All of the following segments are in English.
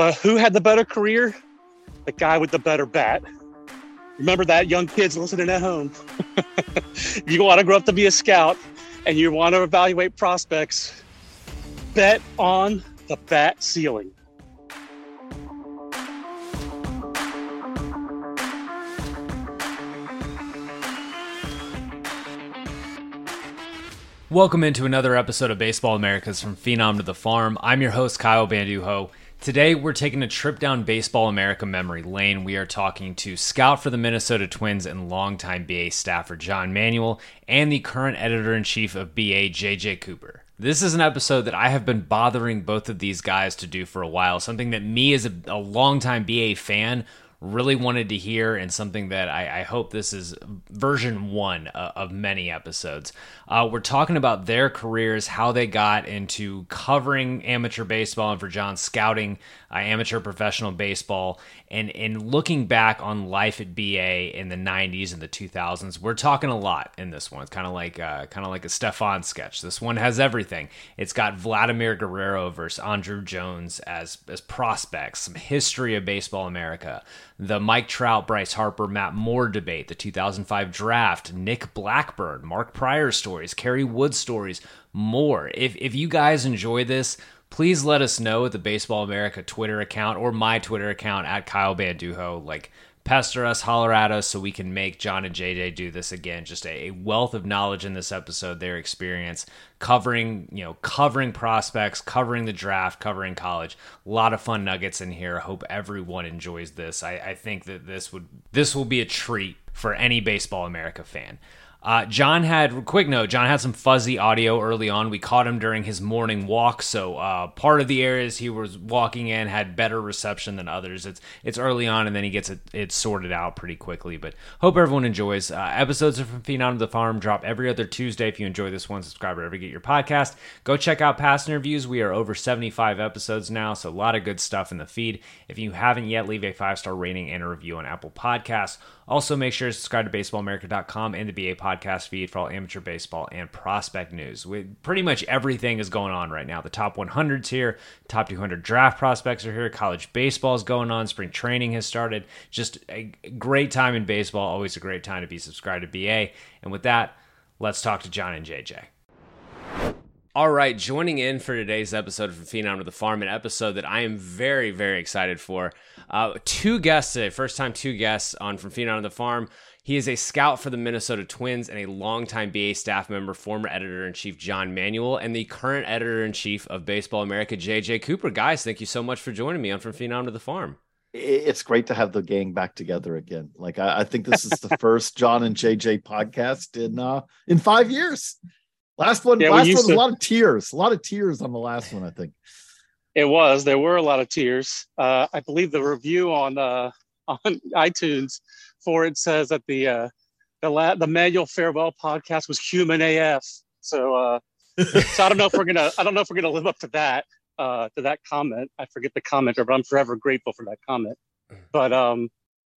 But who had the better career? The guy with the better bat. Remember that, young kids listening at home. you want to grow up to be a scout and you want to evaluate prospects, bet on the bat ceiling. Welcome into another episode of Baseball Americas from Phenom to the Farm. I'm your host, Kyle Banduho. Today, we're taking a trip down Baseball America memory lane. We are talking to scout for the Minnesota Twins and longtime BA staffer John Manuel and the current editor in chief of BA, JJ Cooper. This is an episode that I have been bothering both of these guys to do for a while, something that me as a, a longtime BA fan really wanted to hear and something that I, I hope this is version one uh, of many episodes. Uh, we're talking about their careers, how they got into covering amateur baseball, and for John, scouting uh, amateur professional baseball, and and looking back on life at BA in the '90s and the 2000s. We're talking a lot in this one. It's kind of like uh, kind of like a Stefon sketch. This one has everything. It's got Vladimir Guerrero versus Andruw Jones as as prospects, some history of baseball America the Mike Trout, Bryce Harper, Matt Moore debate, the 2005 draft, Nick Blackburn, Mark Prior stories, Kerry Wood stories, more. If, if you guys enjoy this, please let us know at the Baseball America Twitter account or my Twitter account at Kyle Banduho. Like, pester us, holler at us so we can make John and JJ do this again. Just a, wealth of knowledge in this episode, their experience covering, you know, covering prospects, covering the draft, covering college. A lot of fun nuggets in here. Hope everyone enjoys this. I, I think that this would this will be a treat for any Baseball America fan. Uh, John had quick note. John had some fuzzy audio early on. We caught him during his morning walk, so uh, part of the areas he was walking in had better reception than others. It's it's early on, and then he gets it, it sorted out pretty quickly. But hope everyone enjoys. Uh, episodes are from Phenom to the Farm drop every other Tuesday. If you enjoy this one, subscribe wherever you get your podcast. Go check out past interviews. We are over seventy five episodes now, so a lot of good stuff in the feed. If you haven't yet, leave a five star rating and a review on Apple Podcasts. Also, make sure to subscribe to baseballamerica.com and the BA podcast feed for all amateur baseball and prospect news. With pretty much everything is going on right now. The top 100s here, top 200 draft prospects are here, college baseball is going on, spring training has started. Just a great time in baseball. Always a great time to be subscribed to BA. And with that, let's talk to John and JJ. All right, joining in for today's episode from Phenom to the Farm, an episode that I am very, very excited for. Uh, two guests today, first time two guests on From Phenom to the Farm. He is a scout for the Minnesota Twins and a longtime BA staff member, former editor in chief John Manuel, and the current editor in chief of Baseball America, JJ Cooper. Guys, thank you so much for joining me on From Phenom to the Farm. It's great to have the gang back together again. Like I, I think this is the first John and JJ podcast in uh, in five years. Last one, yeah, last one was to, a lot of tears, a lot of tears on the last one, I think. It was. There were a lot of tears. Uh, I believe the review on uh, on iTunes for it says that the uh, the la- the Manuel farewell podcast was human AF. So uh, so I don't know if we're gonna I don't know if we're gonna live up to that. uh, to that comment. I forget the commenter, but I'm forever grateful for that comment. Mm. But um,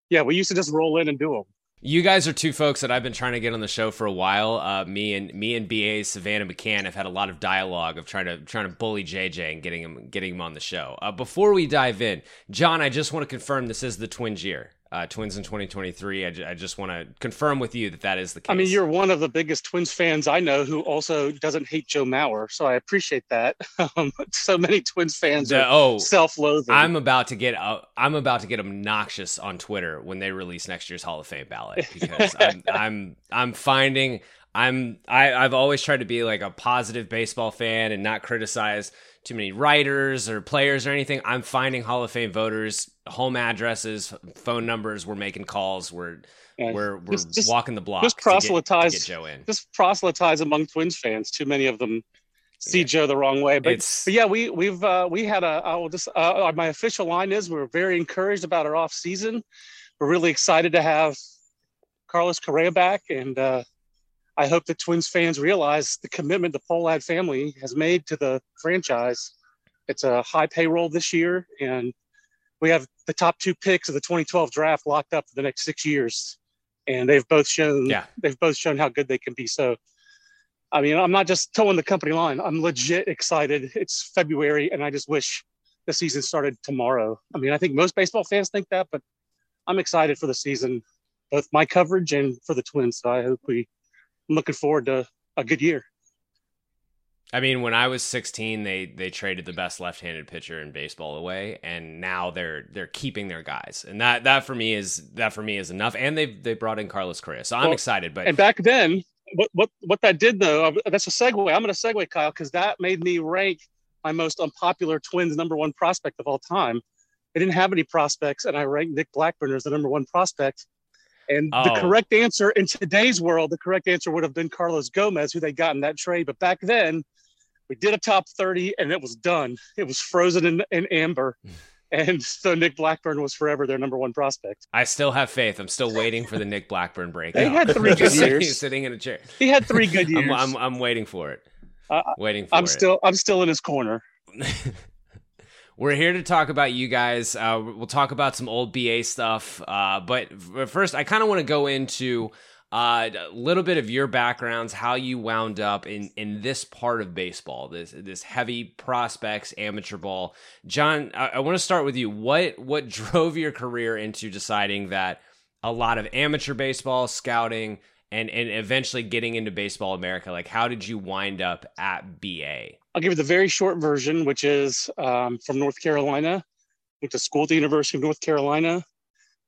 yeah, we used to just roll in and do them. You guys are two folks that I've been trying to get on the show for a while. Uh, me and me and BA Savannah McCann have had a lot of dialogue of trying to trying to bully JJ and getting him getting him on the show. Uh, before we dive in, John, I just want to confirm this is the Twins year uh, Twins in 2023. I, j- I just want to confirm with you that that is the case. I mean, you're one of the biggest Twins fans I know who also doesn't hate Joe Mauer, so I appreciate that. Um, so many Twins fans the, are oh, self-loathing. I'm about to get uh, I'm about to get obnoxious on Twitter when they release next year's Hall of Fame ballot because I'm, I'm I'm finding I'm I, I've always tried to be like a positive baseball fan and not criticize too many writers or players or anything. I'm finding Hall of Fame voters, home addresses, phone numbers. We're making calls. We're yeah. we're we're just, just, walking the block. Just proselytize. To get, to get Joe in. Just proselytize among Twins fans. Too many of them see yeah. Joe the wrong way. But, but yeah, we we've uh, we had a. I will just uh, uh, my official line is we're very encouraged about our off season. We're really excited to have Carlos Correa back and. Uh, I hope that Twins fans realize the commitment the Pohlad family has made to the franchise. It's a high payroll this year, and we have the top two picks of the 2012 draft locked up for the next six years, and they've both shown yeah. they've both shown how good they can be. So, I mean, I'm not just toeing the company line. I'm legit excited. It's February, and I just wish the season started tomorrow. I mean, I think most baseball fans think that, but I'm excited for the season, both my coverage and for the Twins. So I hope we I'm looking forward to a good year. I mean, when I was 16, they they traded the best left-handed pitcher in baseball away, and now they're they're keeping their guys, and that that for me is that for me is enough. And they they brought in Carlos Correa, so I'm well, excited. But and back then, what what what that did though, uh, that's a segue. I'm going to segue, Kyle, because that made me rank my most unpopular Twins number one prospect of all time. They didn't have any prospects, and I ranked Nick Blackburn as the number one prospect. And oh. the correct answer in today's world, the correct answer would have been Carlos Gomez, who they got in that trade. But back then, we did a top 30 and it was done. It was frozen in, in amber. And so Nick Blackburn was forever their number one prospect. I still have faith. I'm still waiting for the Nick Blackburn break. he had three good years. sitting in a chair. He had three good years. I'm, I'm, I'm waiting for it. Uh, waiting for I'm it. still I'm still in his corner. We're here to talk about you guys. Uh, we'll talk about some old BA stuff. Uh, but first, I kind of want to go into uh, a little bit of your backgrounds, how you wound up in, in this part of baseball, this this heavy prospects, amateur ball. John, I, I want to start with you. What what drove your career into deciding that a lot of amateur baseball scouting and and eventually getting into baseball America? Like, how did you wind up at BA? I'll give you the very short version, which is um, from North Carolina. Went to school at the University of North Carolina.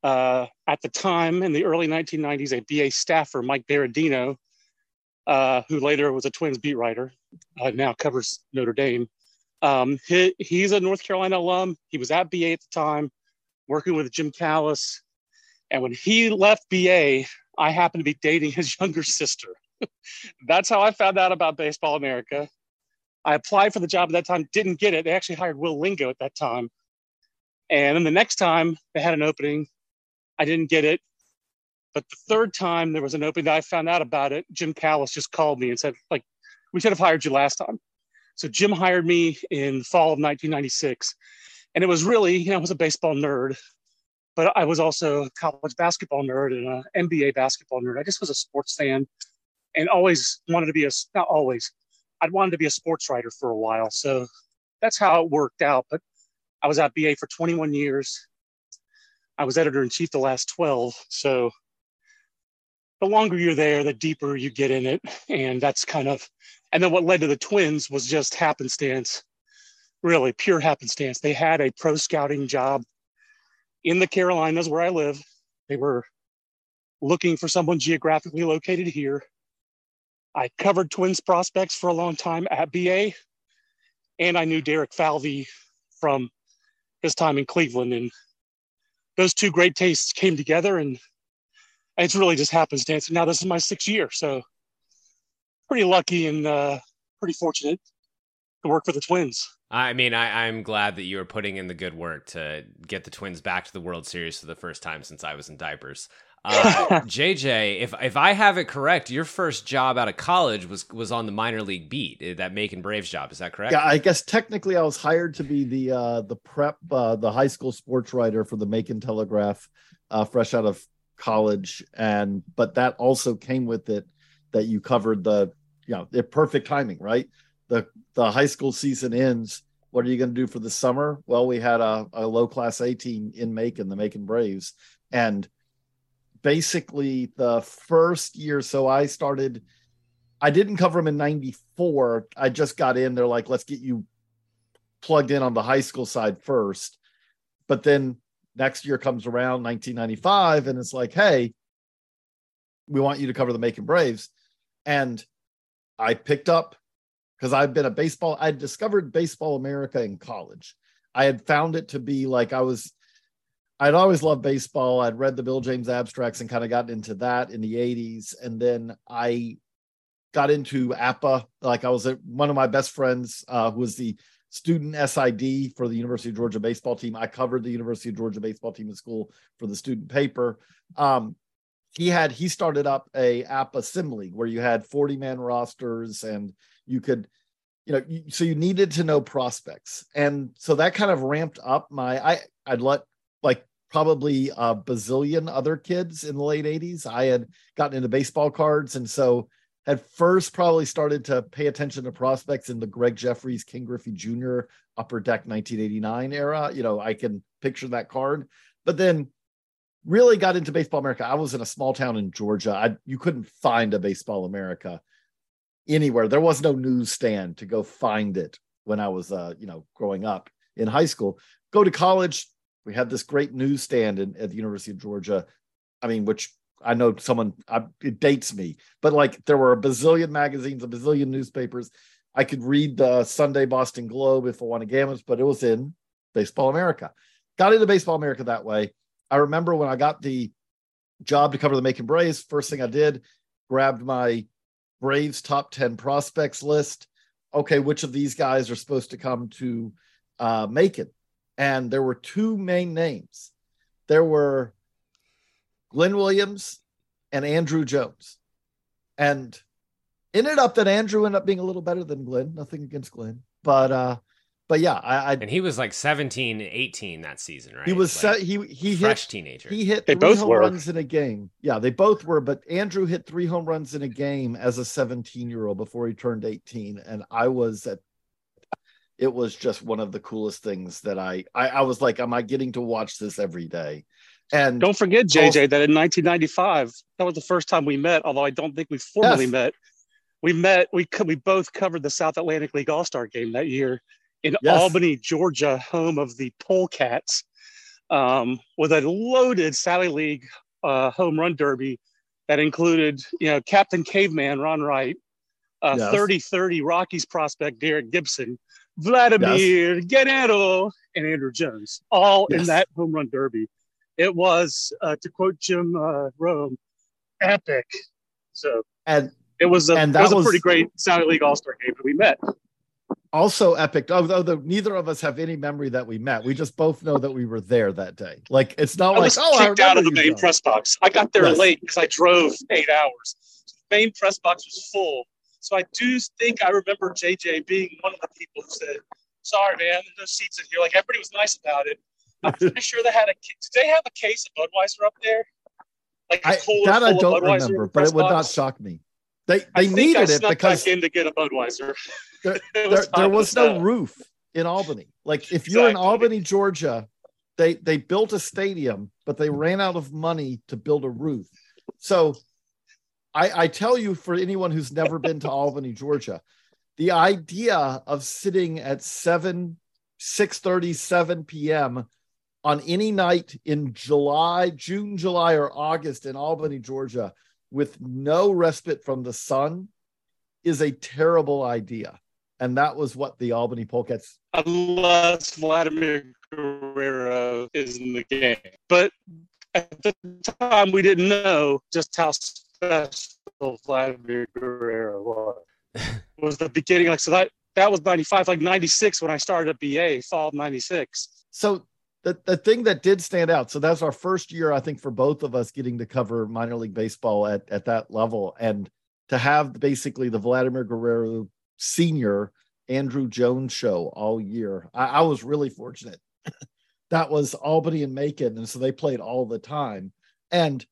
Uh, at the time, in the early 1990s, a BA staffer, Mike Berardino, uh, who later was a Twins beat writer, uh, now covers Notre Dame. Um, he, he's a North Carolina alum. He was at BA at the time, working with Jim Callis. And when he left BA, I happened to be dating his younger sister. That's how I found out about Baseball America. I applied for the job at that time, didn't get it. They actually hired Will Lingo at that time. And then the next time they had an opening, I didn't get it. But the third time there was an opening that I found out about it, Jim Callis just called me and said, like, we should have hired you last time. So Jim hired me in fall of 1996. And it was really, you know, I was a baseball nerd, but I was also a college basketball nerd and an NBA basketball nerd. I just was a sports fan and always wanted to be a, not always, I'd wanted to be a sports writer for a while. So that's how it worked out. But I was at BA for 21 years. I was editor in chief the last 12. So the longer you're there, the deeper you get in it. And that's kind of, and then what led to the twins was just happenstance, really pure happenstance. They had a pro scouting job in the Carolinas where I live. They were looking for someone geographically located here. I covered Twins prospects for a long time at BA, and I knew Derek Falvey from his time in Cleveland. And those two great tastes came together, and it's really just happenstance. Now this is my sixth year, so pretty lucky and uh, pretty fortunate to work for the Twins. I mean, I, I'm glad that you are putting in the good work to get the Twins back to the World Series for the first time since I was in diapers. Uh, JJ, if if I have it correct, your first job out of college was was on the minor league beat, eh, that Macon Braves job. Is that correct? Yeah, I guess technically I was hired to be the uh, the prep, uh, the high school sports writer for the Macon Telegraph, uh, fresh out of college, and but that also came with it that you covered the, you know, the perfect timing, right? The the high school season ends. What are you going to do for the summer? Well, we had a, a low class A team in Macon, the Macon Braves, and basically the first year. So I started, I didn't cover them in 94. I just got in. They're like, let's get you plugged in on the high school side first. But then next year comes around 1995 and it's like, hey, we want you to cover the Macon Braves. And I picked up because I've been a baseball, I discovered Baseball America in college. I had found it to be like I was I'd always loved baseball. I'd read the Bill James abstracts and kind of got into that in the 80s. And then I got into APBA. Like I was a, one of my best friends uh, who was the student SID for the University of Georgia baseball team. I covered the University of Georgia baseball team in school for the student paper. Um, he had he started up a sim league where you had 40 man rosters and you could you know so you needed to know prospects and so that kind of ramped up my i i'd let like probably a bazillion other kids in the late 80s. I had gotten into baseball cards and so had first probably started to pay attention to prospects in the Gregg Jefferies, Ken Griffey Jr. Upper Deck 1989 era. You know, I can picture that card. But then really got into Baseball America. I was in a small town in Georgia. I, you couldn't find a Baseball America anywhere. There was no newsstand to go find it when I was, uh, you know, growing up in high school. Go to college, we had this great newsstand in, at the University of Georgia. I mean, which I know someone I, it dates me, but like there were a bazillion magazines, a bazillion newspapers. I could read the Sunday Boston Globe if I wanted games, but it was in Baseball America. Got into Baseball America that way. I remember when I got the job to cover the Macon Braves, first thing I did, grabbed my Braves top 10 prospects list. Okay, which of these guys are supposed to come to uh, Macon? And there were two main names. There were Glenn Williams and Andruw Jones. And ended up that Andruw ended up being a little better than Glenn. Nothing against Glenn. But uh but yeah, I, I and he was like 17, 18 that season, right? He was like he he fresh hit, teenager. He hit they three both home were. runs in a game. Yeah, they both were, but Andruw hit three home runs in a game as a 17 year old before he turned 18. And I was at it was just one of the coolest things that I, I, I was like, am I getting to watch this every day? And don't forget, JJ, also, that in 1995, that was the first time we met. Although I don't think we formally yes. met. We met. We we both covered the South Atlantic League All Star Game that year in yes. Albany, Georgia, home of the Polecats, um, with a loaded Sally League uh, home run derby that included, you know, Captain Caveman Ron Wright, uh, yes. 30-30 Rockies prospect Derrick Gibson, Vladimir yes. Guerrero, and Andruw Jones, all yes. in that home run derby. It was, uh, to quote Jim uh, Rome, epic. So and it was a, and that was, was a pretty great Sally League All Star game that we met. Also epic, although the, neither of us have any memory that we met. We just both know that we were there that day. Like it's not I like was oh, kicked out of the main press box. I got there yes. late because I drove eight hours. The main press box was full so I do think I remember JJ being one of the people who said, "Sorry, man, there's no seats in here." Like everybody was nice about it. I'm pretty sure they had a. Did they have a case of Budweiser up there? Like I, that I don't remember, but it would not shock me. They they needed it because in to get a Budweiser. There, was, there, there was no roof in Albany. Like if you're in Albany, Georgia, they they built a stadium, but they ran out of money to build a roof. So I, I tell you, for anyone who's never been to Albany, Georgia, the idea of sitting at 7, 6 7 p.m. on any night in July, June, July, or August in Albany, Georgia, with no respite from the sun is a terrible idea. And that was what the Albany Polecats. Unless Vladimir Guerrero is in the game. But at the time, we didn't know just how special Vladimir Guerrero was. was the beginning, like so that that was '95, like '96 when I started at BA, fall of '96. So the, the thing that did stand out. So that's our first year, I think, for both of us getting to cover minor league baseball at, at that level. And to have basically the Vladimir Guerrero senior Andruw Jones show all year, I, I was really fortunate. that was Albany and Macon. And so they played all the time. And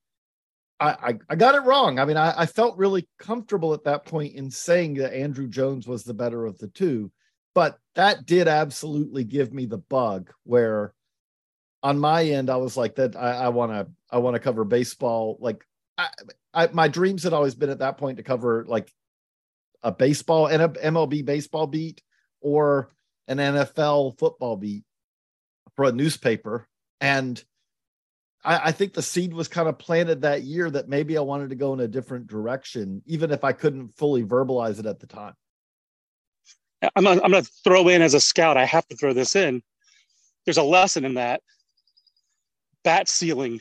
I, I, got it wrong. I mean, I, I felt really comfortable at that point in saying that Andruw Jones was the better of the two. But that did absolutely give me the bug where on my end, I was like that. I want to, I want to cover baseball. Like I, I, my dreams had always been at that point to cover like a baseball and a MLB baseball beat or an NFL football beat for a newspaper. And I, I, think the seed was kind of planted that year that maybe I wanted to go in a different direction, even if I couldn't fully verbalize it at the time. I'm, I'm going to throw in as a scout, I have to throw this in. There's a lesson in that bat ceiling.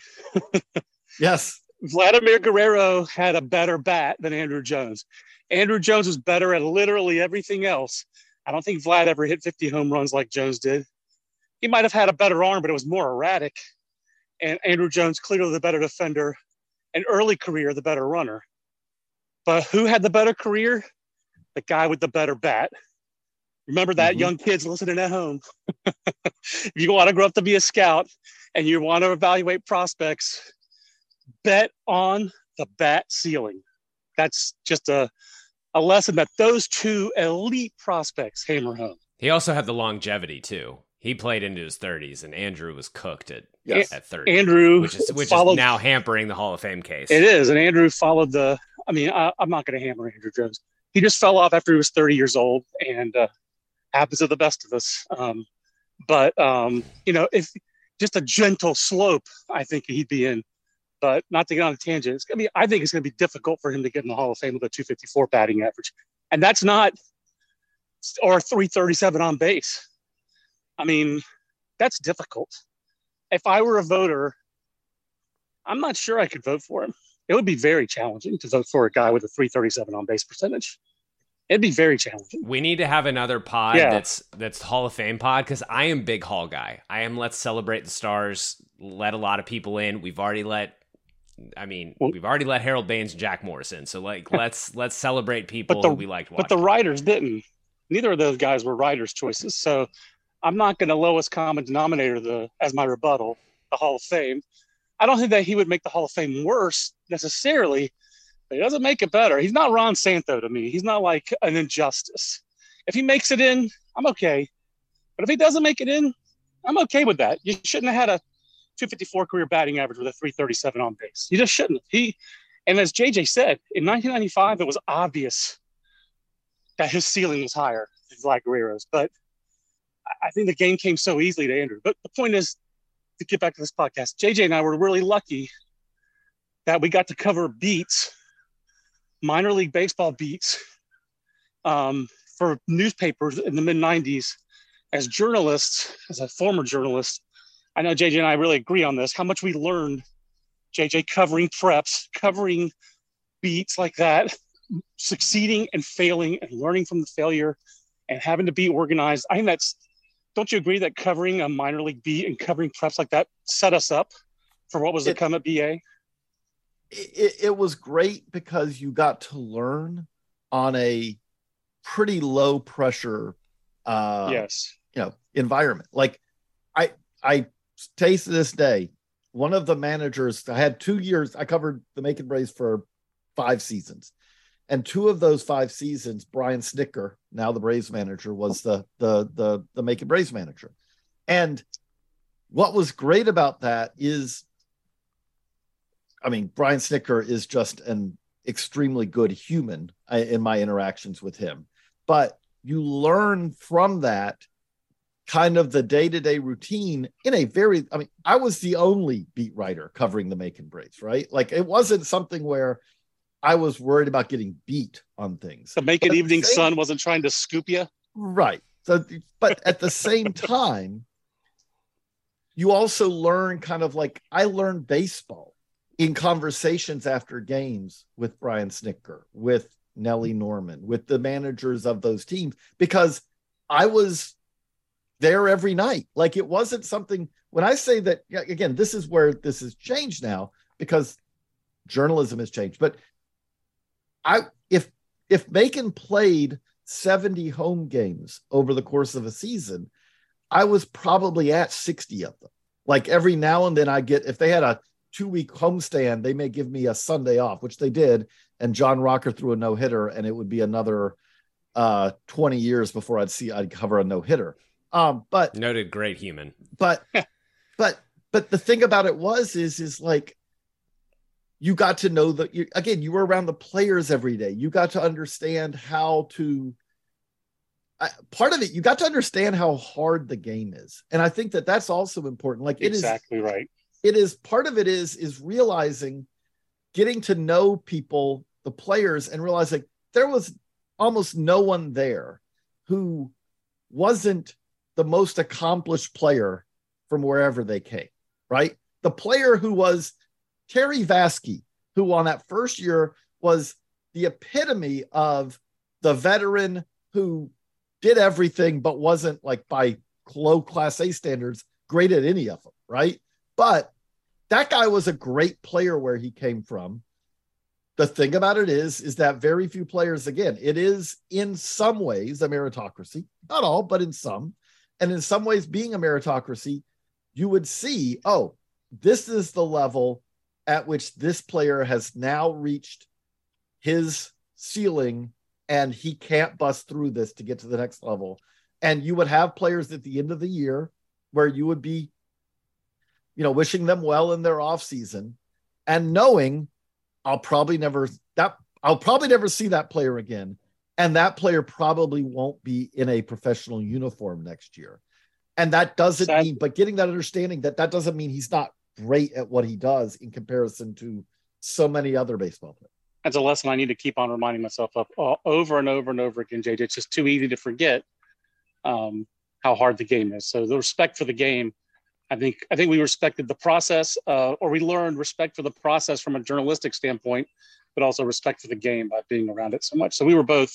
yes. Vladimir Guerrero had a better bat than Andruw Jones. Andruw Jones was better at literally everything else. I don't think Vlad ever hit 50 home runs like Jones did. He might have had a better arm, but it was more erratic. And Andruw Jones, clearly the better defender, and early career, the better runner. But who had the better career? The guy with the better bat. Remember that, mm-hmm. young kids listening at home. if you want to grow up to be a scout, and you want to evaluate prospects, bet on the bat ceiling. That's just a, a lesson that those two elite prospects hammer home. He also had the longevity too. He played into his 30s, and Andruw was cooked at yes. at 30. Andruw, which is which followed, is now hampering the Hall of Fame case. It is, and Andruw followed the. I mean, I, am not going to hammer Andruw Jones. He just fell off after he was 30 years old, and uh, happens to the best of us. Um, but um, you know, if just a gentle slope, I think he'd be in. But not to get on a tangent, it's gonna be. I think it's gonna be difficult for him to get in the Hall of Fame with a 254 batting average, and that's not or 337 on base. I mean, that's difficult. If I were a voter, I'm not sure I could vote for him. It would be very challenging to vote for a guy with a 337 on base percentage it'd be very challenging. We need to have another pod yeah. that's that's Hall of Fame pod because I am big Hall guy. I am let's celebrate the stars. Let a lot of people in. We've already let. I mean, well, we've already let Harold Baines and Jack Morrison. So like, let's let's celebrate people the, we liked. Watching. But the writers didn't. Neither of those guys were writers' choices. So I'm not going to lowest common denominator the as my rebuttal the Hall of Fame. I don't think that he would make the Hall of Fame worse necessarily he doesn't make it better. He's not Ron Santo to me. He's not like an injustice. If he makes it in, I'm okay. But if he doesn't make it in, I'm okay with that. You shouldn't have had a 254 career batting average with a 337 on base. You just shouldn't. He, and as JJ said, in 1995, it was obvious that his ceiling was higher than Vlad Guerrero's. But I think the game came so easily to Andruw. But the point is, to get back to this podcast, JJ and I were really lucky that we got to cover beats minor league baseball beats um, for newspapers in the mid 90s as journalists, as a former journalist. I know JJ and I really agree on this, how much we learned, JJ, covering preps, covering beats like that, succeeding and failing and learning from the failure and having to be organized. I think that's, don't you agree that covering a minor league beat and covering preps like that set us up for what was to come at BA? it, it was great because you got to learn on a pretty low pressure uh yes. you know environment. Like i i taste this day one of the managers i had two years i covered the Macon Braves for five seasons and two of those five seasons brian Snitker, now the braves manager was the the the, the Macon Braves manager and what was great about that is I mean, Brian Snitker is just an extremely good human uh, in my interactions with him. But you learn from that kind of the day-to-day routine in a very I mean, I was the only beat writer covering the Macon Braves, right? Like it wasn't something where I was worried about getting beat on things. The Macon Evening same, Sun wasn't trying to scoop you. Right. So but at the same time, you also learn kind of like I learned baseball in conversations after games with Brian Snitker, with Nellie Norman, with the managers of those teams, because I was there every night. Like it wasn't something when I say that again, this is where this has changed now because journalism has changed. But I if if Macon played 70 home games over the course of a season, I was probably at 60 of them. Like every now and then I get if they had a two week homestand, they may give me a Sunday off, which they did. And John Rocker threw a no hitter, and it would be another uh 20 years before I'd see I'd cover a no hitter. Um, but noted great human. But but but the thing about it was is is like you got to know that you again you were around the players every day. You got to understand how to part of it you got to understand how hard the game is. And i think that that's also important. Like it exactly is, right. it is part of it is is realizing getting to know people the players and realizing there was almost no one there who wasn't the most accomplished player from wherever they came right? The player who was terry vasky who on that first year was the epitome of the veteran who did everything but wasn't like by low class A standards great at any of them, right? But that guy was a great player where he came from. The thing about it is, is that very few players, again, it is in some ways a meritocracy, not all, but in some. And in some ways, being a meritocracy, you would see, oh, this is the level at which this player has now reached his ceiling and he can't bust through this to get to the next level. And you would have players at the end of the year where you would be, you know, wishing them well in their off season and knowing I'll probably never that I'll probably never see that player again. And that player probably won't be in a professional uniform next year. And that doesn't Sad. mean, but getting that understanding that that doesn't mean he's not great at what he does in comparison to so many other baseball players that's a lesson I need to keep on reminding myself of over and over and over again, JJ. It's just too easy to forget um, how hard the game is. So the respect for the game, I think I think we respected the process, uh, or we learned respect for the process from a journalistic standpoint, but also respect for the game by being around it so much. So we were both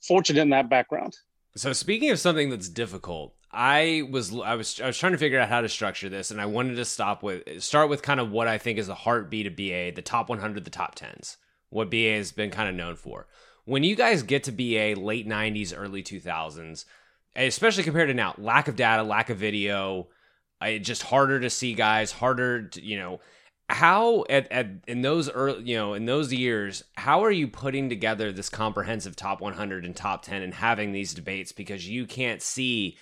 fortunate in that background. So speaking of something that's difficult, I was I was I was trying to figure out how to structure this, and I wanted to stop with start with kind of what I think is the heartbeat of BA, the top 100, the top tens what BA has been kind of known for. When you guys get to BA late 90s, early 2000s, especially compared to now, lack of data, lack of video, uh, just harder to see guys, harder to, you know, how at, at in those early you know in those years how are you putting together this comprehensive top 100 and top 10 and having these debates because you can't see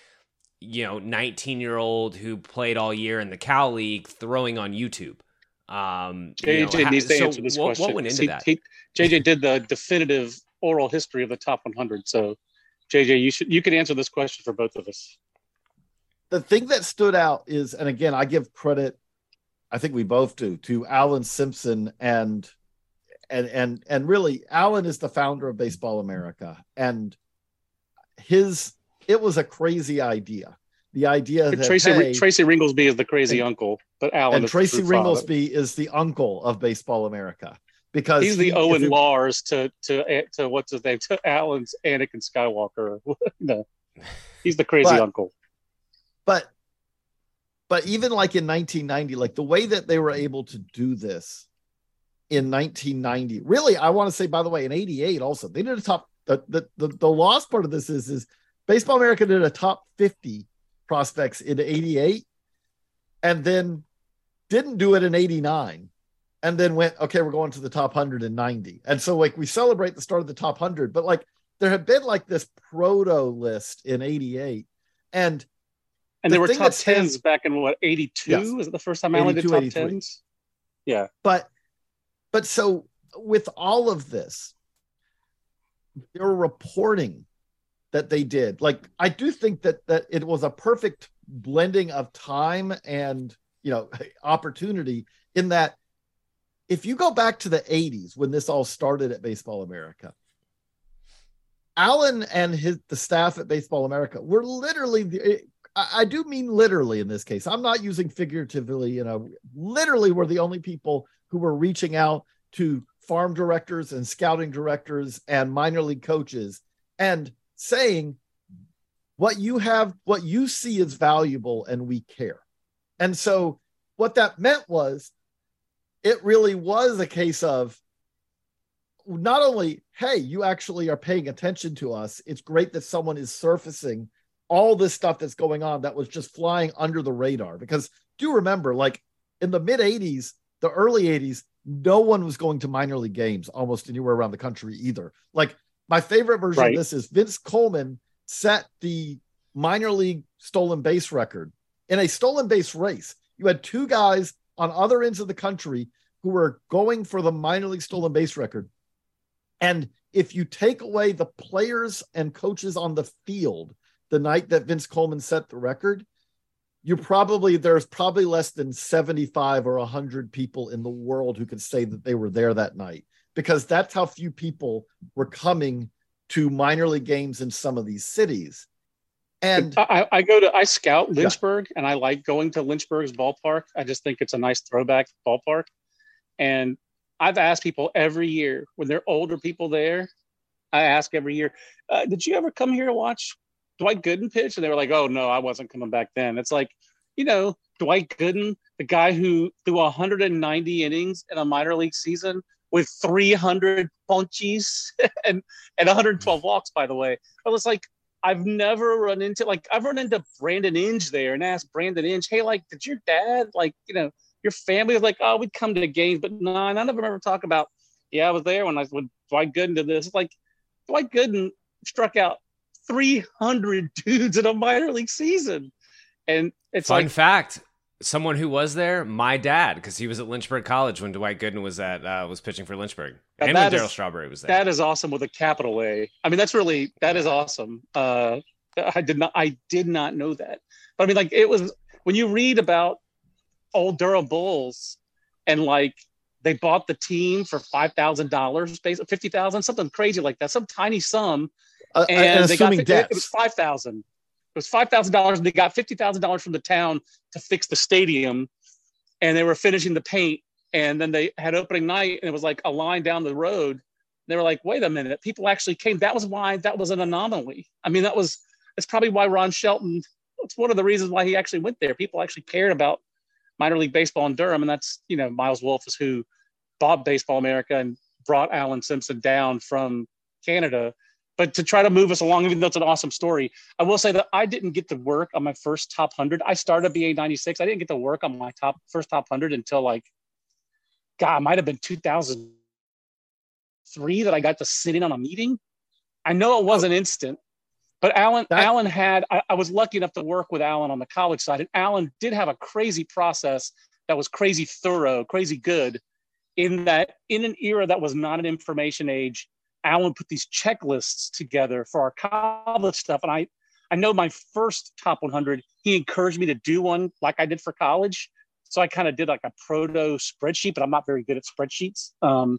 you know 19 year old who played all year in the cal league throwing on youtube um, JJ you know, needs to so answer this what, question. What went into he, that? He, JJ did the definitive oral history of the top 100. So, JJ, you should you can answer this question for both of us. The thing that stood out is, and again, I give credit. I think we both do to Alan Simpson and and and and really, Alan is the founder of Baseball America, and his it was a crazy idea the idea that Tracy hey, Tracy Ringolsby is the crazy and, uncle, but Alan and Tracy Ringolsby father. is the uncle of Baseball America because he's the he, Owen it, Lars to to eh, to what's his name to Alan's Anakin Skywalker. no, he's the crazy but, uncle. But but even like in 1990, like the way that they were able to do this in 1990, really, I want to say by the way, in 88 also they did a top. The the the, the lost part of this is is Baseball America did a top 50 prospects in 88 and then didn't do it in 89 and then went okay we're going to the top 190 and so like we celebrate the start of the top 100 but like there had been like this proto list in 88 and and the there were top 10s back in what 82 yes. was it the first time Alan did top 10s yeah but but so with all of this they were reporting that they did. Like I do think that that it was a perfect blending of time and you know opportunity in that if you go back to the 80s when this all started at Baseball America, Alan and his the staff at Baseball America were literally the, I do mean literally in this case. I'm not using figuratively, you know, literally were the only people who were reaching out to farm directors and scouting directors and minor league coaches and saying, what you have, what you see is valuable, and we care. And so, what that meant was, it really was a case of not only, hey, you actually are paying attention to us. It's great that someone is surfacing all this stuff that's going on that was just flying under the radar. Because do remember, like in the mid 80s, the early 80s, no one was going to minor league games almost anywhere around the country either. Like my favorite version right. of this is Vince Coleman set the minor league stolen base record in a stolen base race. You had two guys on other ends of the country who were going for the minor league stolen base record. And if you take away the players and coaches on the field the night that Vince Coleman set the record, you probably there's probably less than 75 or 100 people in the world who could say that they were there that night because that's how few people were coming to minor league games in some of these cities. And I, I go to I scout Lynchburg yeah. and I like going to Lynchburg's ballpark. I just think it's a nice throwback ballpark. And I've asked people every year when they're older people there. I ask every year, uh, "Did you ever come here to watch Dwight Gooden pitch?" And they were like, "Oh no, I wasn't coming back then." It's like, you know, Dwight Gooden, the guy who threw 190 innings in a minor league season with 300 punchies and and 112 walks, by the way. I was like, I've never run into like I've run into Brandon Inge there and asked Brandon Inge, hey, like, did your dad like, you know, your family was like, oh, we'd come to the games, but no, nah, none of them ever talk about, yeah, I was there when I when Dwight Gooden did this. It's like Dwight Gooden struck out 300 dudes in a minor league season. And it's fun like, fact someone who was there, my dad, because he was at Lynchburg College when Dwight Gooden was at uh, was pitching for Lynchburg, and when Darryl Strawberry was there. That is awesome with a capital A. I mean, that's really that is awesome. Uh, I did not I did not know that, but I mean, like it was when you read about old Durham Bulls and like they bought the team for five thousand dollars, fifty thousand, something crazy like that, some tiny sum, uh, and, they got it was five thousand. It was five thousand dollars, and they got fifty thousand dollars from the town to fix the stadium, and they were finishing the paint. And then they had opening night, and it was like a line down the road. They were like, "Wait a minute! People actually came. That was why that was an anomaly. I mean, that was that's probably why Ron Shelton. It's one of the reasons why he actually went there. People actually cared about minor league baseball in Durham, and that's you know Miles Wolff is who bought Baseball America and brought Alan Simpson down from Canada but to try to move us along, even though it's an awesome story, I will say that I didn't get to work on my first top 100. I started BA 96. I didn't get to work on my top first top 100 until like, God, it might have been 2003 that I got to sit in on a meeting. I know it wasn't instant, but Alan, that, Alan had, I, I was lucky enough to work with Alan on the college side. And Alan did have a crazy process that was crazy thorough, crazy good in that in an era that was not an information age Alan put these checklists together for our college stuff. And I, I know my first top 100, he encouraged me to do one like I did for college. So I kind of did like a proto spreadsheet, but I'm not very good at spreadsheets. Um,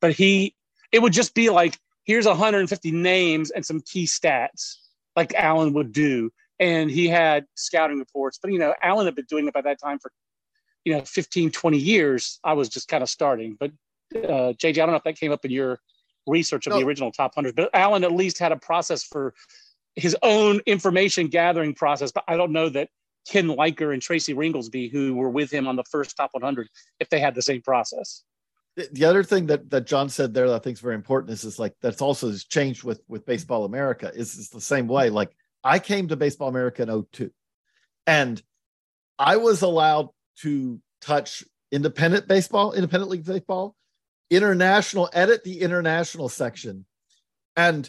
but he, it would just be like, here's 150 names and some key stats, like Alan would do. And he had scouting reports. But, you know, Alan had been doing it by that time for, you know, 15, 20 years. I was just kind of starting. But uh, JJ, I don't know if that came up in your research of no. the original top 100 but alan at least had a process for his own information gathering process but i don't know that ken leiker and tracy ringolsby who were with him on the first top 100 if they had the same process the other thing that, that john said there that i think is very important is, is like that's also has changed with with baseball america is, is the same way like i came to baseball america in 02 and i was allowed to touch independent baseball independent league baseball international edit the international section. And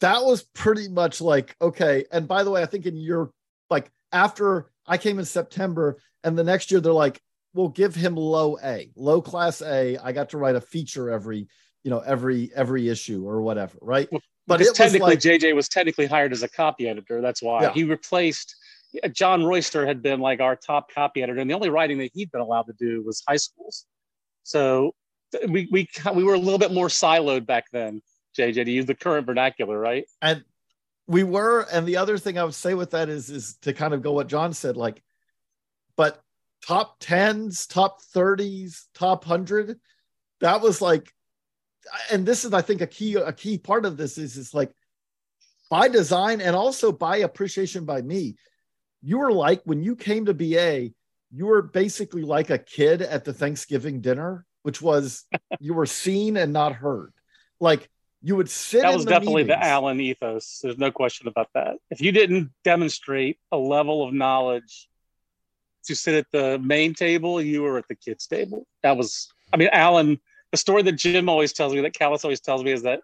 that was pretty much like okay. And by the way i think in your like after i came in september and the next year they're like we'll give him low a low class a. I got to write a feature every you know every every issue or whatever right? Well, but it technically like, jj was technically hired as a copy editor that's why. Yeah. he replaced john royster had been like our top copy editor and the only writing that he'd been allowed to do was high schools. So we we we were a little bit more siloed back then, JJ, to use the current vernacular, right? And we were, and the other thing I would say with that is is to kind of go what John said, like, but top tens, top thirties, top hundred, that was like, and this is I think a key a key part of this is is like by design and also by appreciation by me. You were like when you came to BA, you were basically like a kid at the Thanksgiving dinner, which was you were seen and not heard. Like you would sit. That was the definitely meetings. the Alan ethos. There's no question about that. If you didn't demonstrate a level of knowledge to sit at the main table, you were at the kids' table. That was, I mean, Alan. The story that Jim always tells me, that Callis always tells me, is that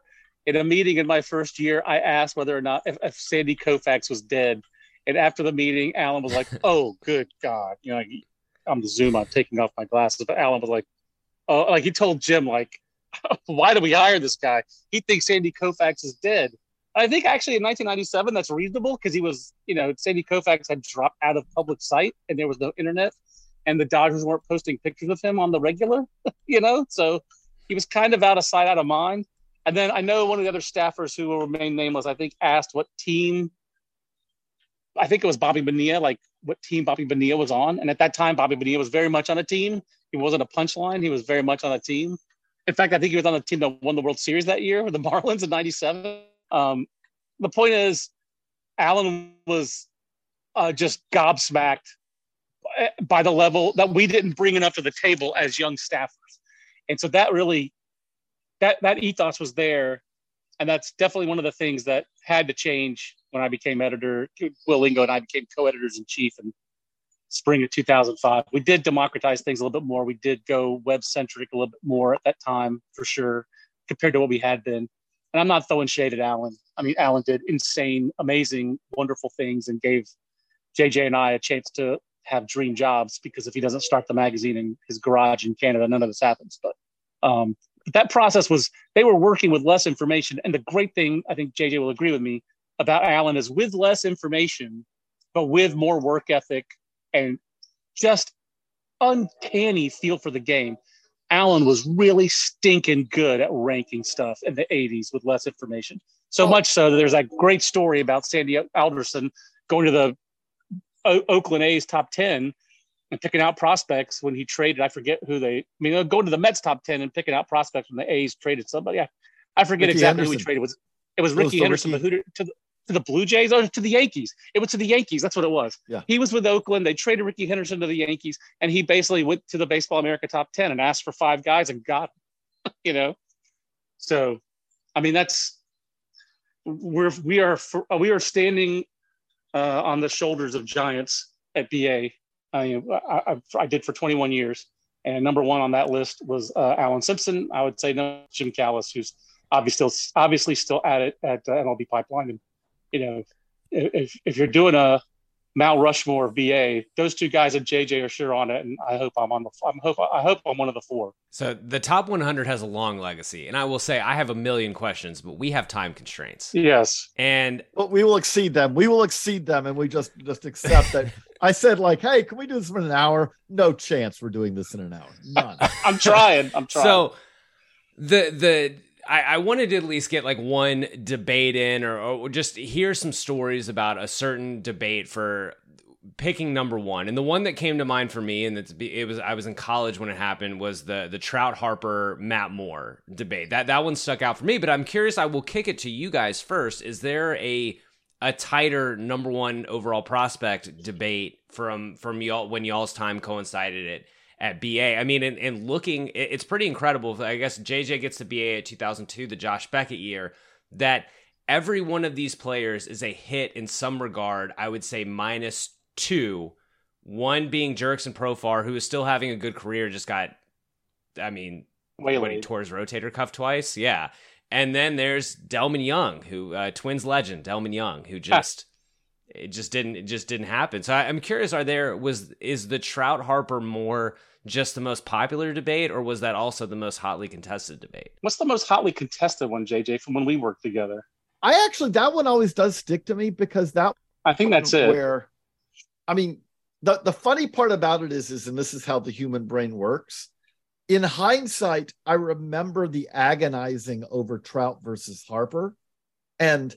in a meeting in my first year, I asked whether or not if, if Sandy Koufax was dead, and after the meeting, Alan was like, "Oh, good God!" You know, I'm the Zoom. I'm taking off my glasses, but Alan was like, "Oh," like he told Jim, like, "Why do we hire this guy? He thinks Sandy Koufax is dead." I think actually in 1997 that's reasonable because he was, you know, Sandy Koufax had dropped out of public sight and there was no internet, and the Dodgers weren't posting pictures of him on the regular, you know, so he was kind of out of sight, out of mind. And then I know one of the other staffers who will remain nameless, I think, asked what team. I think it was Bobby Bonilla, like what team Bobby Bonilla was on. And at that time, Bobby Bonilla was very much on a team. He wasn't a punchline. He was very much on a team. In fact, I think he was on the team that won the World Series that year with the Marlins in '97. Um, the point is, Alan was uh, just gobsmacked by the level that we didn't bring enough to the table as young staffers, and so that really that that ethos was there, and that's definitely one of the things that had to change when I became editor. Will Lingo and I became co-editors in chief in spring of 2005. We did democratize things a little bit more. We did go web centric a little bit more at that time for sure, compared to what we had been. And I'm not throwing shade at Alan. I mean, Alan did insane, amazing, wonderful things and gave JJ and I a chance to have dream jobs because if he doesn't start the magazine in his garage in Canada, none of this happens. But um, that process was they were working with less information. And the great thing, I think JJ will agree with me about Alan is with less information, but with more work ethic and just uncanny feel for the game. Alan was really stinking good at ranking stuff in the 80s with less information. So oh. much so that there's that great story about Sandy Alderson going to the o- Oakland A's top 10 and picking out prospects when he traded. I forget who they, I mean, going to the Mets top 10 and picking out prospects when the A's traded somebody. I, I forget Rickey exactly Henderson. who he traded. It was it was It was Rickey Henderson, Rickey- who to the to the Blue Jays or to the Yankees? It was to the Yankees. That's what it was. Yeah. He was with Oakland. They traded Rickey Henderson to the Yankees, and he basically went to the Baseball America top 10 and asked for five guys and got them, you know? So, I mean, that's, we're, we are, for, we are standing uh, on the shoulders of giants at BA. I, I, I, I did for 21 years. And number one on that list was uh, Alan Simpson. I would say no, Jim Callis, who's obviously still, obviously still at it at uh, MLB Pipeline. And, you know, if, if you're doing a Mount Rushmore of BA, those two guys and JJ are sure on it. And I hope I'm on the, I'm hope, I hope I'm one of the four. So the top 100 has a long legacy, and I will say I have a million questions, but we have time constraints. Yes. And But we will exceed them. We will exceed them, and we just just accept that. I said like, hey, can we do this in an hour? No chance we're doing this in an hour. None. I'm trying. I'm trying. so the the I, I wanted to at least get like one debate in, or, or just hear some stories about a certain debate for picking number one. And the one that came to mind for me, and it's, it was I was in college when it happened, was the the Trout Harper Matt Moore debate. That that one stuck out for me. But I'm curious. I will kick it to you guys first. Is there a a tighter number one overall prospect debate from from y'all when y'all's time coincided it at BA. I mean, and, and looking, it- it's pretty incredible. I guess JJ gets to BA at 2002, the Josh Beckett year, that every one of these players is a hit in some regard. I would say minus two. One being Jurickson Profar, who is still having a good career, just got, I mean, Way when he tore his rotator cuff twice. Yeah. And then there's Delmon Young, who uh, Twins legend Delmon Young, who just it just didn't it just didn't happen. So I, I'm curious, are there was is the Trout Harper more just the most popular debate, or was that also the most hotly contested debate? What's the most hotly contested one, JJ, from when we worked together? I actually that one always does stick to me because that I think that's it. where I mean the the funny part about it is is and this is how the human brain works. In hindsight, I remember the agonizing over Trout versus Harper, and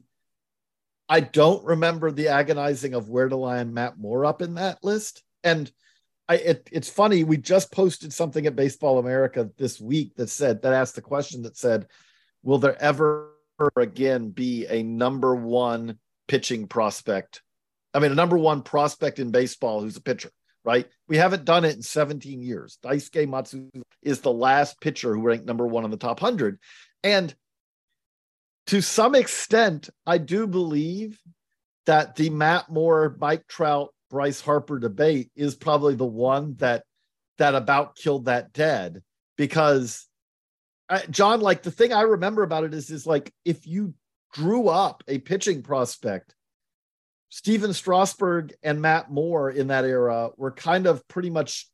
I don't remember the agonizing of where to line Matt Moore up in that list. And I it, it's funny, we just posted something at Baseball America this week that said that asked the question that said, Will there ever again be a number one pitching prospect. I mean, a number one prospect in baseball who's a pitcher, right? We haven't done it in 17 years. Daisuke Matsui is the last pitcher who ranked number one on the top 100. And to some extent, I do believe that the Matt Moore, Mike Trout, Bryce Harper debate is probably the one that that about killed that dead because uh, John, like the thing I remember about it is is like if you drew up a pitching prospect, Stephen Strasburg and Matt Moore in that era were kind of pretty much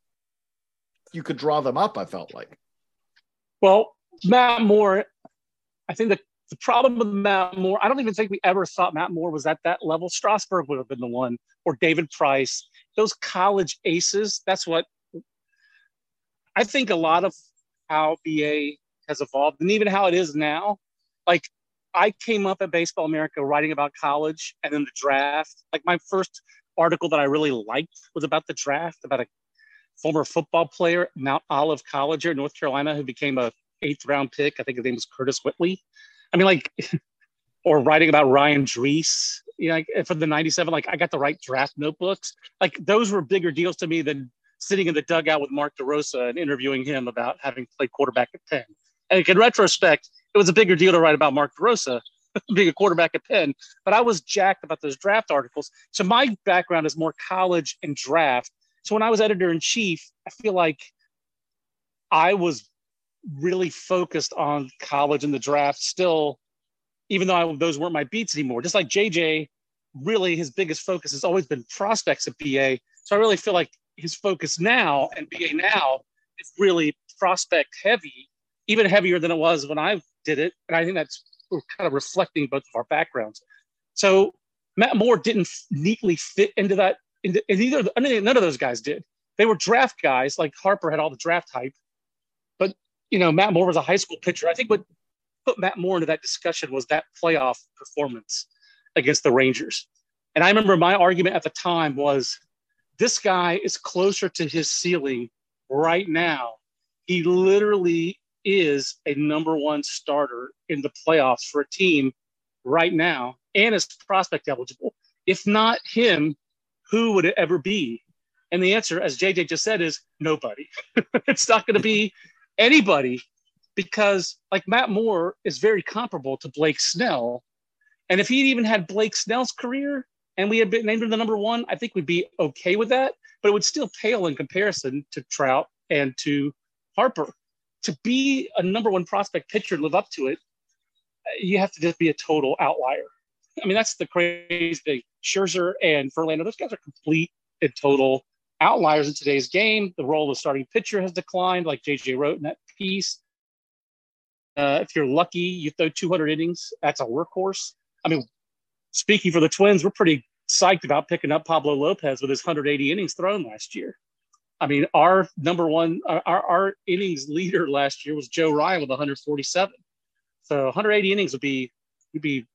you could draw them up. I felt like. Well, Matt Moore, I think the the problem with Matt Moore, I don't even think we ever thought Matt Moore was at that level. Strasburg would have been the one, or David Price. Those college aces, that's what I think a lot of how BA has evolved and even how it is now. Like I came up at Baseball America writing about college and then the draft. Like my first article that I really liked was about the draft, about a former football player, Mount Olive College here in North Carolina, who became a eighth round pick. I think his name was Curtis Whitley. I mean, like, or writing about Ryan Drese, you know, like for the 97, like I got the right draft notebooks. Like those were bigger deals to me than sitting in the dugout with Mark DeRosa and interviewing him about having played quarterback at Penn. And in retrospect, it was a bigger deal to write about Mark DeRosa being a quarterback at Penn, but I was jacked about those draft articles. So my background is more college and draft. So when I was editor in chief, I feel like I was really focused on college and the draft still, even though I, those weren't my beats anymore. Just like JJ, really his biggest focus has always been prospects at BA. So I really feel like his focus now and BA now is really prospect heavy, even heavier than it was when I did it. And I think that's kind of reflecting both of our backgrounds. So Matt Moore didn't neatly fit into that. And either none of those guys did. They were draft guys. Like Harper had all the draft hype, but you know, Matt Moore was a high school pitcher. I think what put Matt Moore into that discussion was that playoff performance against the Rangers. And I remember my argument at the time was this guy is closer to his ceiling right now. He literally is a number one starter in the playoffs for a team right now and is prospect eligible. If not him, who would it ever be? And the answer, as JJ just said, is nobody. it's not going to be anybody because like Matt Moore is very comparable to Blake Snell. And if he'd even had Blake Snell's career and we had been named him the number one, I think we'd be okay with that. But it would still pale in comparison to Trout and to Harper. To be a number one prospect pitcher and live up to it, you have to just be a total outlier. I mean, that's the crazy thing. Scherzer and Verlander, those guys are complete and total outliers in today's game. The role of the starting pitcher has declined, like JJ wrote in that piece. Uh, if you're lucky, you throw 200 innings. That's a workhorse. I mean, speaking for the Twins, we're pretty psyched about picking up Pablo Lopez with his 180 innings thrown last year. I mean, our number one, our, our innings leader last year was Joe Ryan with 147. So 180 innings would be, we'd be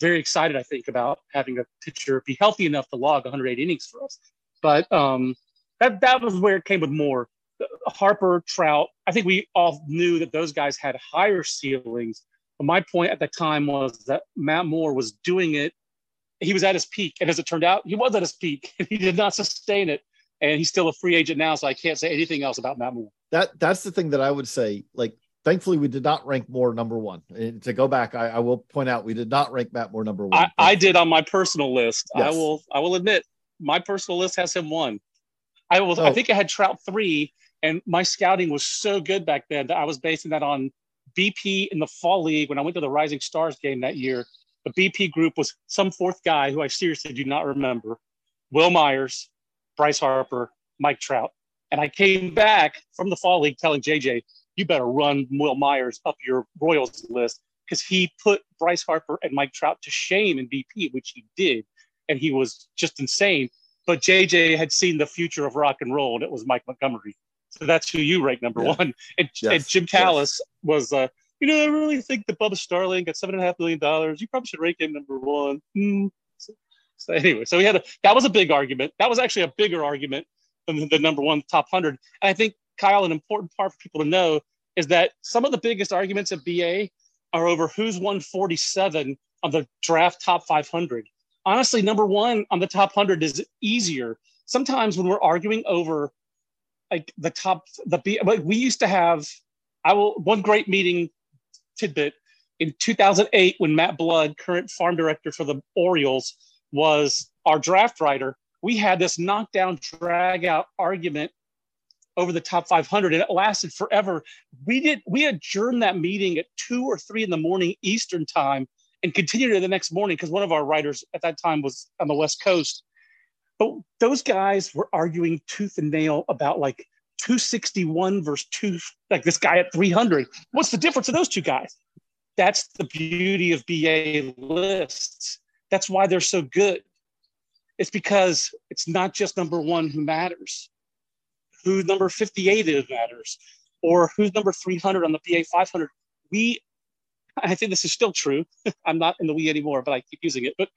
very excited, I think, about having a pitcher be healthy enough to log 180 innings for us. But um, that that was where it came with more. Harper, Trout. I think we all knew that those guys had higher ceilings. But my point at the time was that Matt Moore was doing it. He was at his peak, and as it turned out, he was at his peak. and he did not sustain it, and he's still a free agent now. So I can't say anything else about Matt Moore. That that's the thing that I would say. Like, thankfully, we did not rank Moore number one. And to go back, I, I will point out we did not rank Matt Moore number one. I, I did on my personal list. Yes. I will. I will admit my personal list has him one. I was oh. I think I had Trout three, and my scouting was so good back then that I was basing that on BP in the fall league when I went to the Rising Stars game that year. The BP group was some fourth guy who I seriously do not remember. Wil Myers, Bryce Harper, Mike Trout. And I came back from the fall league telling JJ, you better run Wil Myers up your Royals list because he put Bryce Harper and Mike Trout to shame in BP, which he did and he was just insane. But JJ had seen the future of rock and roll, and it was Mike Montgomery. So that's who you rank number yeah. one. And, yes. and, Jim Callis yes. was, uh, you know, I really think that Bubba Starling got seven and a half million dollars. You probably should rank him number one. Mm. So, so, anyway, so we had a that was a big argument. That was actually a bigger argument than the, the number one top hundred. And I think Kyle, an important part for people to know is that some of the biggest arguments at BA are over who's 147 on the draft top 500. Honestly, number one on the top 100 is easier. Sometimes when we're arguing over like the top, the like we used to have, I will one great meeting tidbit in 2008 when Matt Blood, current farm director for the Orioles, was our draft writer. We had this knockdown, drag out argument over the top 500 and it lasted forever we did we adjourned that meeting at two or three in the morning eastern time and continued it the next morning because one of our writers at that time was on the west coast. But those guys were arguing tooth and nail about like 261 versus 2 like this guy at 300 what's the difference of those two guys? That's the beauty of ba lists. That's why they're so good. It's because it's not just number one who matters. Who number 58 is matters or who's number 300 on the BA 500. We, I think this is still true. I'm not in the Wii anymore, but I keep using it. But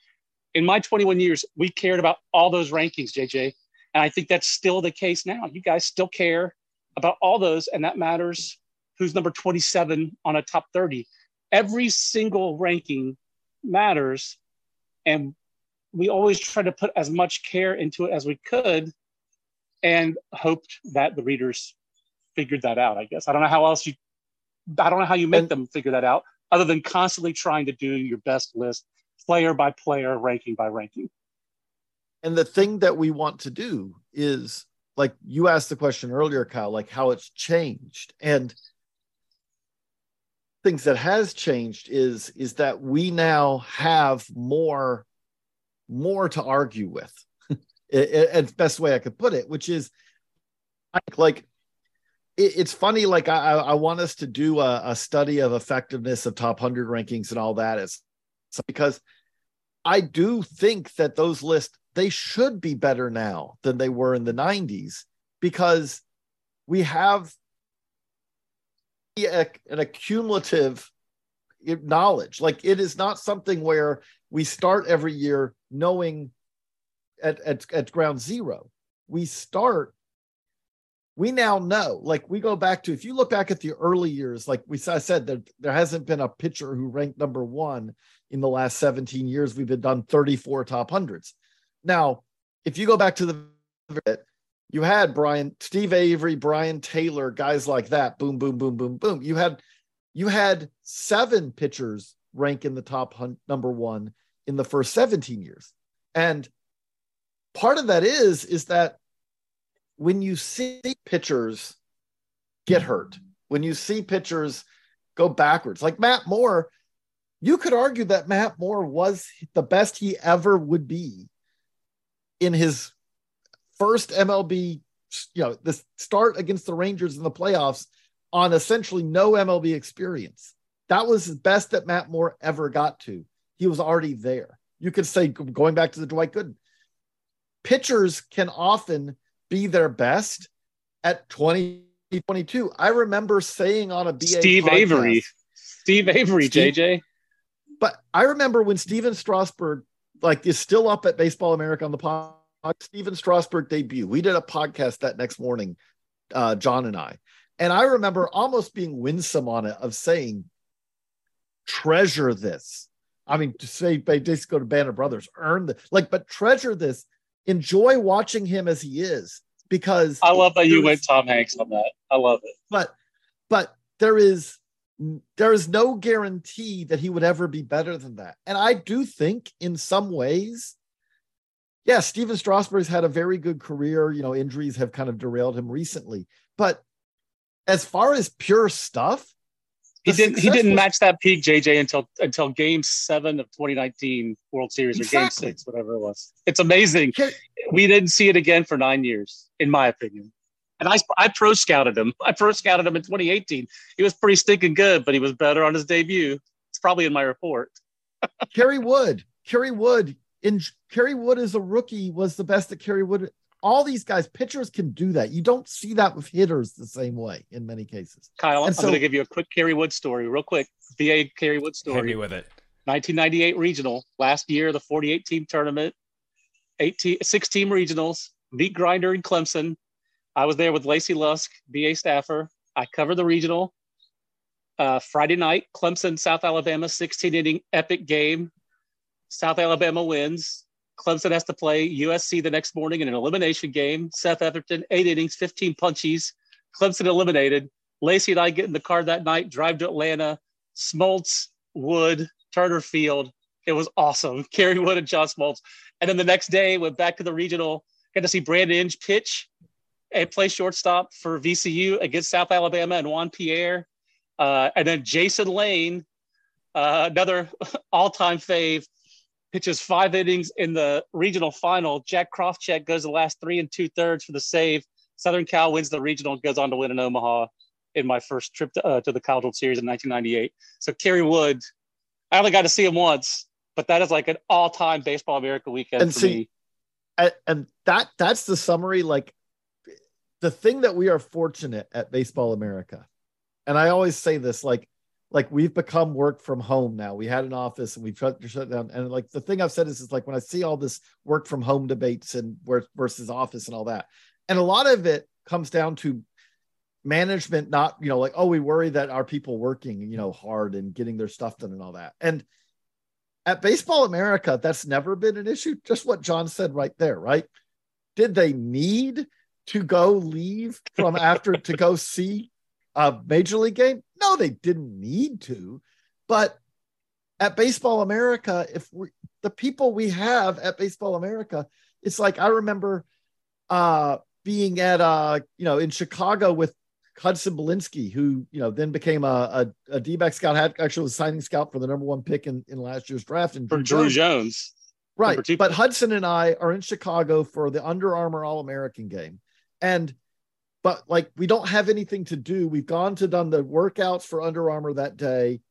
in my 21 years, we cared about all those rankings, JJ. And I think that's still the case now. You guys still care about all those, and that matters who's number 27 on a top 30. Every single ranking matters. And we always try to put as much care into it as we could and hoped that the readers figured that out. I guess I don't know how else you. I don't know how you make and, them figure that out, other than constantly trying to do your best list, player by player, ranking by ranking. And the thing that we want to do is, like you asked the question earlier, Kyle, like how it's changed, and things that has changed is is that we now have more more to argue with it's best way I could put it, which is like it, it's funny. Like I, I want us to do a, a study of effectiveness of top hundred rankings and all that is because I do think that those lists they should be better now than they were in the 90s because we have an accumulative knowledge. Like it is not something where we start every year knowing at, at, at ground zero. We start, we now know, like we go back to, if you look back at the early years, like we I said, there, there hasn't been a pitcher who ranked number one in the last 17 years. We've been done 34 top hundreds. Now, if you go back to the you had Brien, Steve Avery, Brien Taylor, guys like that. Boom, boom, boom, boom, boom. You had you had seven pitchers rank in the top hun- number one in the first 17 years. And part of that is is that when you see pitchers get hmm. hurt, when you see pitchers go backwards, like Matt Moore, you could argue that Matt Moore was the best he ever would be in his first MLB, you know, the start against the Rangers in the playoffs on essentially no MLB experience. That was the best that Matt Moore ever got to. He was already there. You could say going back to the Dwight Gooden, pitchers can often be their best at 2022. I remember saying on a BA Steve podcast, Avery, Steve Avery, Steve, JJ. But I remember when Stephen Strasburg, like, is still up at Baseball America on the pod, Stephen Strasburg debut. We did a podcast that next morning, uh, John and I. And I remember almost being winsome on it of saying, treasure this. I mean, to say by Disco to Banner Brothers, earn the like, but treasure this enjoy watching him as he is because I love that you went Tom Hanks on that. I love it. But but there is there is no guarantee that he would ever be better than that. And I do think in some ways, yeah, Stephen Strasburg's had a very good career. You know, injuries have kind of derailed him recently. But as far as pure stuff, he didn't. He didn't match that peak, JJ, until until Game Seven of 2019 World Series exactly. or Game Six, whatever it was. It's amazing. We didn't see it again for nine years, in my opinion. And I, I pro scouted him. I pro scouted him in 2018. He was pretty stinking good, but he was better on his debut. It's probably in my report. Kerry Wood, Kerry Wood, in Kerry Wood as a rookie was the best that Kerry Wood all these guys, pitchers can do that. You don't see that with hitters the same way in many cases. Kyle, and I'm so, going to give you a quick Kerry Wood story, real quick. BA Kerry Wood story. Hit me with it. 1998 regional, last year, the 48 team tournament, 18, six team regionals, meat grinder in Clemson. I was there with Lacy Lusk, BA staffer. I covered the regional. uh, Friday night, Clemson, South Alabama, 16 inning epic game. South Alabama wins. Clemson has to play USC the next morning in an elimination game. Seth Etherton, eight innings, 15 punchies. Clemson eliminated. Lacy and I get in the car that night, drive to Atlanta. Smoltz, Wood, Turner Field. It was awesome. Kerry Wood and John Smoltz. And then the next day, went back to the regional, got to see Brandon Inge pitch and play shortstop for VCU against South Alabama and Juan Pierre. Uh, and then Jason Lane, uh, another all-time fave, pitches five innings in the regional final. Jack Krawczyk goes the last three and two thirds for the save. Southern Cal wins the regional, goes on to win in Omaha in my first trip to, uh, to the College World Series in 1998. So Kerry Wood, I only got to see him once, but that is like an all-time Baseball America weekend and for see, me. And, and that that's the summary. Like the thing that we are fortunate at Baseball America, and I always say this, like like we've become work from home now. We had an office and we've shut, shut down. And like the thing I've said is, is like when I see all this work from home debates and where versus office and all that, and a lot of it comes down to management not you know like oh we worry that our people working you know hard and getting their stuff done and all that and at baseball america that's never been an issue just what john said right there right did they need to go leave from after to go see a major league game? No they didn't need to. But at baseball america if we the people we have at baseball america it's like i remember uh being at uh you know in chicago with Hudson Belinsky, who you know then became a, a, a D-back scout, had actually was signing scout for the number one pick in, in last year's draft, and for Drew Jones. Jones. Right, but Hudson and I are in Chicago for the Under Armour All American game, and but like we don't have anything to do. We've gone to done the workouts for Under Armour that day.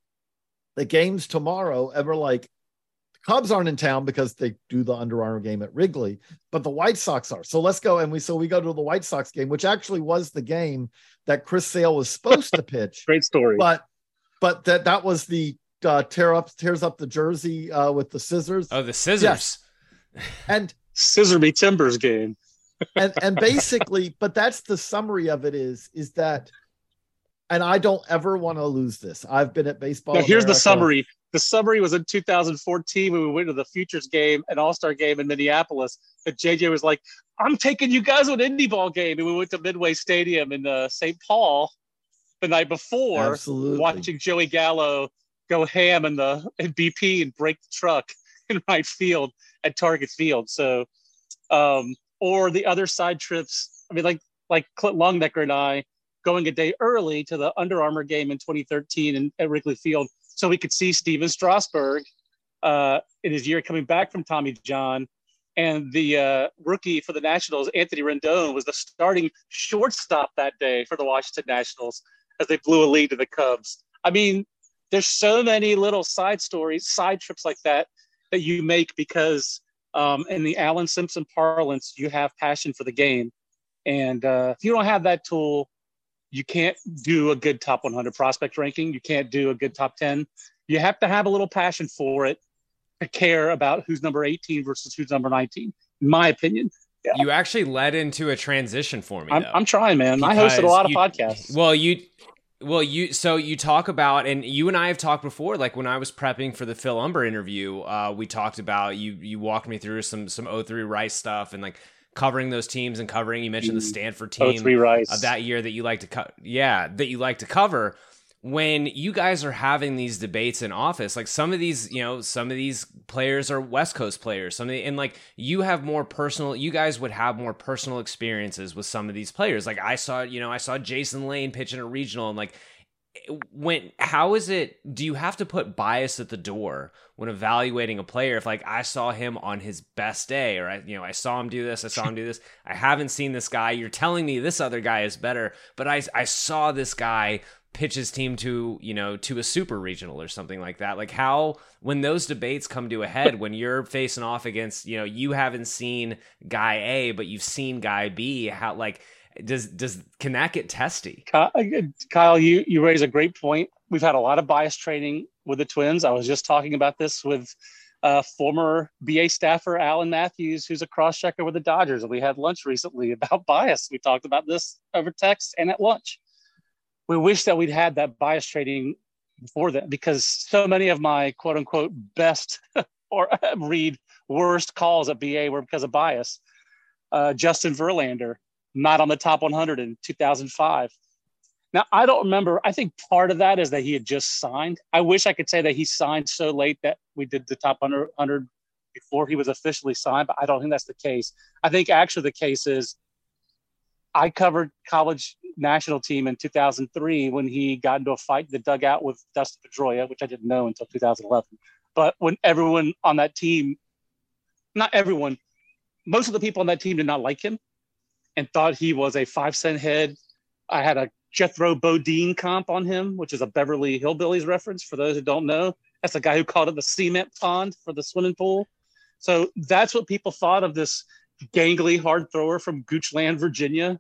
The game's tomorrow, and we're like, the Cubs aren't in town because they do the Under Armour game at Wrigley, but the White Sox are. So let's go. And we so we go to the White Sox game, which actually was the game that Chris Sale was supposed to pitch. Great story. But but that that was the uh, tear up tears up the jersey uh, with the scissors. Oh, the scissors. Yes. And scissor me timbers game. And and basically, but that's the summary of it is is that and I don't ever want to lose this. I've been at baseball. Now, here's America. the summary. The summary was in 2014 when we went to the Futures game, an All Star game in Minneapolis. And JJ was like, "I'm taking you guys to an indie ball game," and we went to Midway Stadium in uh, St. Paul the night before, Absolutely. watching Joey Gallo go ham in the in BP and break the truck in right field at Target Field. So, um, or the other side trips. I mean, like like Clint Longenecker and I going a day early to the Under Armour game in 2013 in, at Wrigley Field so we could see Stephen Strasburg uh, in his year coming back from Tommy John. And the uh, rookie for the Nationals, Anthony Rendon, was the starting shortstop that day for the Washington Nationals as they blew a lead to the Cubs. I mean, there's so many little side stories, side trips like that that you make because um, in the Alan Simpson parlance, you have passion for the game. And uh, if you don't have that tool, you can't do a good top 100 prospect ranking. You can't do a good top 10. You have to have a little passion for it to care about who's number 18 versus who's number 19, in my opinion. Yeah. You actually led into a transition for me. I'm, I'm trying, man. I hosted a lot of you, podcasts. Well, you well, you so you talk about, and you and I have talked before. Like when I was prepping for the Phil Umber interview, uh, we talked about you. You walked me through some some 03 Rice stuff, and like covering those teams and covering. You mentioned the mm. Stanford team of that year that you like to cut. Yeah, that you like to cover. When you guys are having these debates in office, like some of these, you know, some of these players are West Coast players. Some of the, and like you have more personal. You guys would have more personal experiences with some of these players. Like I saw, you know, I saw Jason Lane pitch in a regional, and like when how is it do you have to put bias at the door when evaluating a player if like i saw him on his best day or i you know i saw him do this i saw him do this i haven't seen this guy you're telling me this other guy is better but i i saw this guy pitch his team to you know to a super regional or something like that like how when those debates come to a head when you're facing off against you know you haven't seen guy a but you've seen guy b how like does does can that get testy? Kyle, you you raise a great point. We've had a lot of bias training with the Twins. I was just talking about this with uh, former BA staffer Alan Matthews, who's a cross checker with the Dodgers, and we had lunch recently about bias. We talked about this over text and at lunch. We wish that we'd had that bias trading before that because so many of my quote unquote best or read worst calls at BA were because of bias. Uh, Justin Verlander, not on the top 100 in 2005. Now, I don't remember. I think part of that is that he had just signed. I wish I could say that he signed so late that we did the top 100 before he was officially signed, but I don't think that's the case. I think actually the case is I covered college national team in 2003 when he got into a fight in the dugout with Dustin Pedroia, which I didn't know until 2011. But when everyone on that team, not everyone, most of the people on that team did not like him and thought he was a five cent head. I had a Jethro Bodine comp on him, which is a Beverly Hillbillies reference for those who don't know. That's the guy who called it the cement pond for the swimming pool. So that's what people thought of this gangly hard thrower from Goochland, Virginia.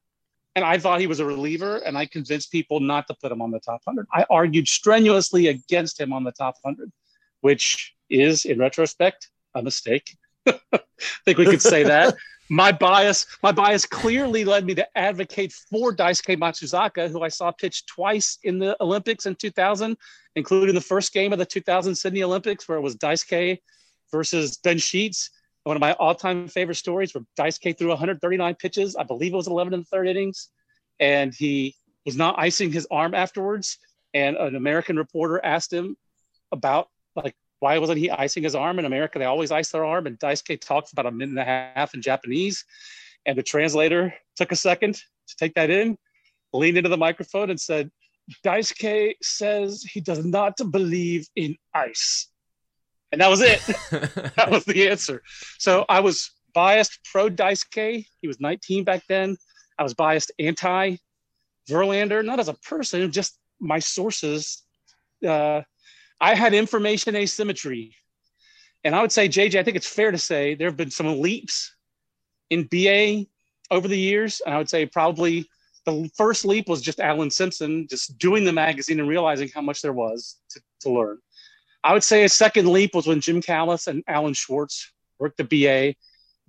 And I thought he was a reliever, and I convinced people not to put him on the top 100. I argued strenuously against him on the top 100, which is, in retrospect, a mistake. I think we could say that. my bias, my bias clearly led me to advocate for Daisuke Matsuzaka, who I saw pitch twice in the Olympics in 2000, including the first game of the 2000 Sydney Olympics, where it was Daisuke versus Ben Sheets. One of my all-time favorite stories where Daisuke threw 139 pitches. I believe it was 11 in the third innings, and he was not icing his arm afterwards. And an American reporter asked him about like why wasn't he icing his arm in America? They always ice their arm. And Daisuke talks about a minute and a half in Japanese. And the translator took a second to take that in, leaned into the microphone and said, Daisuke says he does not believe in ice. And that was it. that was the answer. So I was biased pro Daisuke. He was 19 back then. I was biased anti Verlander, not as a person, just my sources uh, I had information asymmetry. And I would say, JJ, I think it's fair to say there have been some leaps in BA over the years. And I would say probably the first leap was just Alan Simpson, just doing the magazine and realizing how much there was to, to learn. I would say a second leap was when Jim Callis and Alan Schwarz worked the BA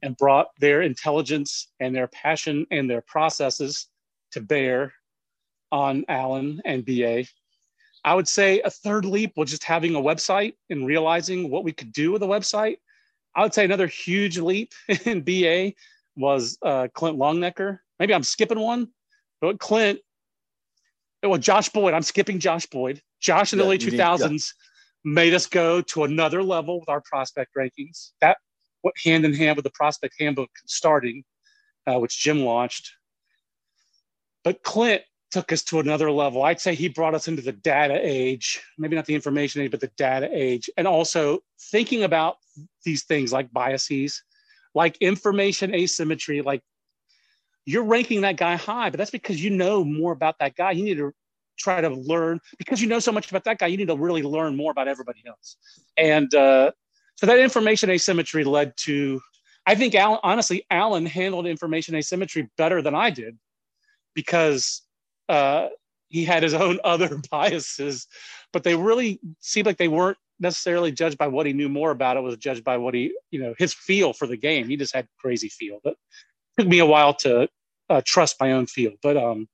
and brought their intelligence and their passion and their processes to bear on Alan and BA. I would say a third leap was just having a website and realizing what we could do with a website. I would say another huge leap in BA was uh, Clint Longenecker. Maybe I'm skipping one, but Clint, well, Josh Boyd, I'm skipping Josh Boyd. Josh in the late 2000s yeah. Made us go to another level with our prospect rankings. That went hand in hand with the prospect handbook starting, uh, which Jim launched. But Clint took us to another level. I'd say he brought us into the data age, maybe not the information age, but the data age. And also thinking about these things like biases, like information asymmetry, like you're ranking that guy high, but that's because you know more about that guy. You need to try to learn because you know so much about that guy. You need to really learn more about everybody else. And uh, so that information asymmetry led to, I think, Alan, honestly, Alan handled information asymmetry better than I did because uh, he had his own other biases, but they really seemed like they weren't necessarily judged by what he knew more about. It was judged by what he, you know, his feel for the game. He just had crazy feel. But it took me a while to uh, trust my own feel. But um,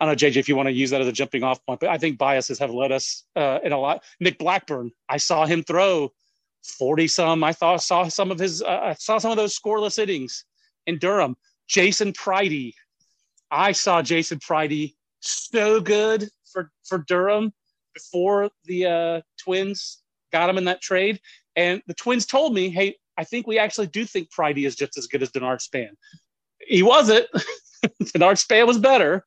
I don't know, JJ, if you want to use that as a jumping off point, but I think biases have led us uh, in a lot. Nick Blackburn, I saw him throw 40 some. I thought saw some of his, uh, I saw some of those scoreless innings in Durham. Jason Pridie, I saw Jason Pridie so good for for Durham before the uh, Twins got him in that trade. And the Twins told me, "Hey, I think we actually do think Pridie is just as good as Denard Span." He wasn't. Denard Span was better.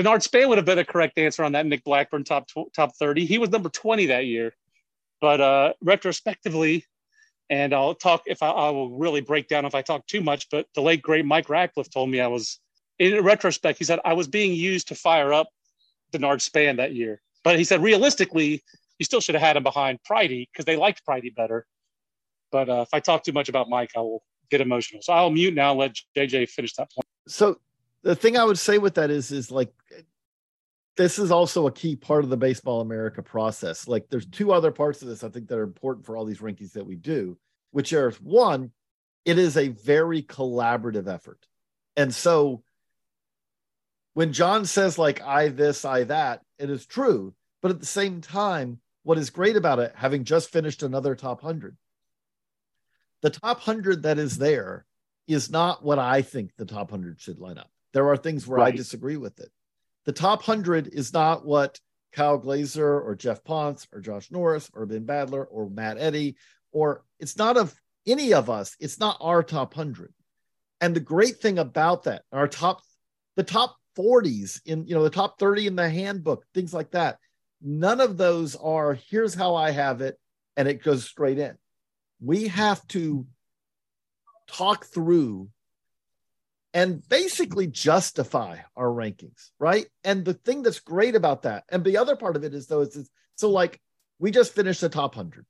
Denard Span would have been a correct answer on that Nick Blackburn top top thirty. He was number twenty that year. But uh, retrospectively, and I'll talk if I, I, will really break down if I talk too much. But the late great Mike Radcliff told me I was in retrospect, he said, I was being used to fire up Denard Span that year. But he said, realistically, you still should have had him behind Pridie because they liked Pridie better. But uh, if I talk too much about Mike, I will get emotional. So I'll mute now and let JJ finish that point. So the thing I would say with that is, is like, this is also a key part of the Baseball America process. Like, there's two other parts of this I think that are important for all these rankings that we do, which are one, it is a very collaborative effort. And so when John says like I this, I that, it is true. But at the same time, what is great about it, having just finished another top hundred, the top hundred that is there is not what I think the top hundred should line up. There are things where right. I disagree with it. The top hundred is not what Kyle Glaser or Geoff Pontes or Josh Norris or Ben Badler or Matt Eddy, or it's not of any of us. It's not our top hundred. And the great thing about that, our top, the top 40s in, you know, the top 30 in the handbook, things like that. None of those are here's how I have it, and it goes straight in. We have to talk through and basically justify our rankings, right? And the thing that's great about that, and the other part of it is though, is, so like we just finished the top 100.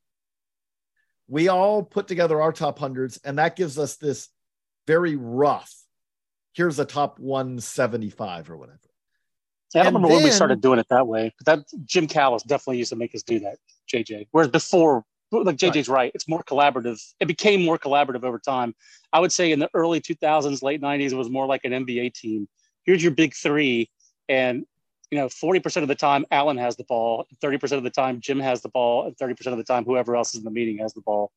We all put together our top hundreds, and that gives us this very rough. Here's a top 175 or whatever. Yeah, I don't remember then, when we started doing it that way, but that Jim Callis definitely used to make us do that, JJ. Whereas before, like JJ's right. right, it's more collaborative. It became more collaborative over time. I would say in the early 2000s, late 90s, it was more like an NBA team. Here's your big three, and you know, 40% of the time Alan has the ball, 30% of the time Jim has the ball, and 30% of the time whoever else is in the meeting has the ball.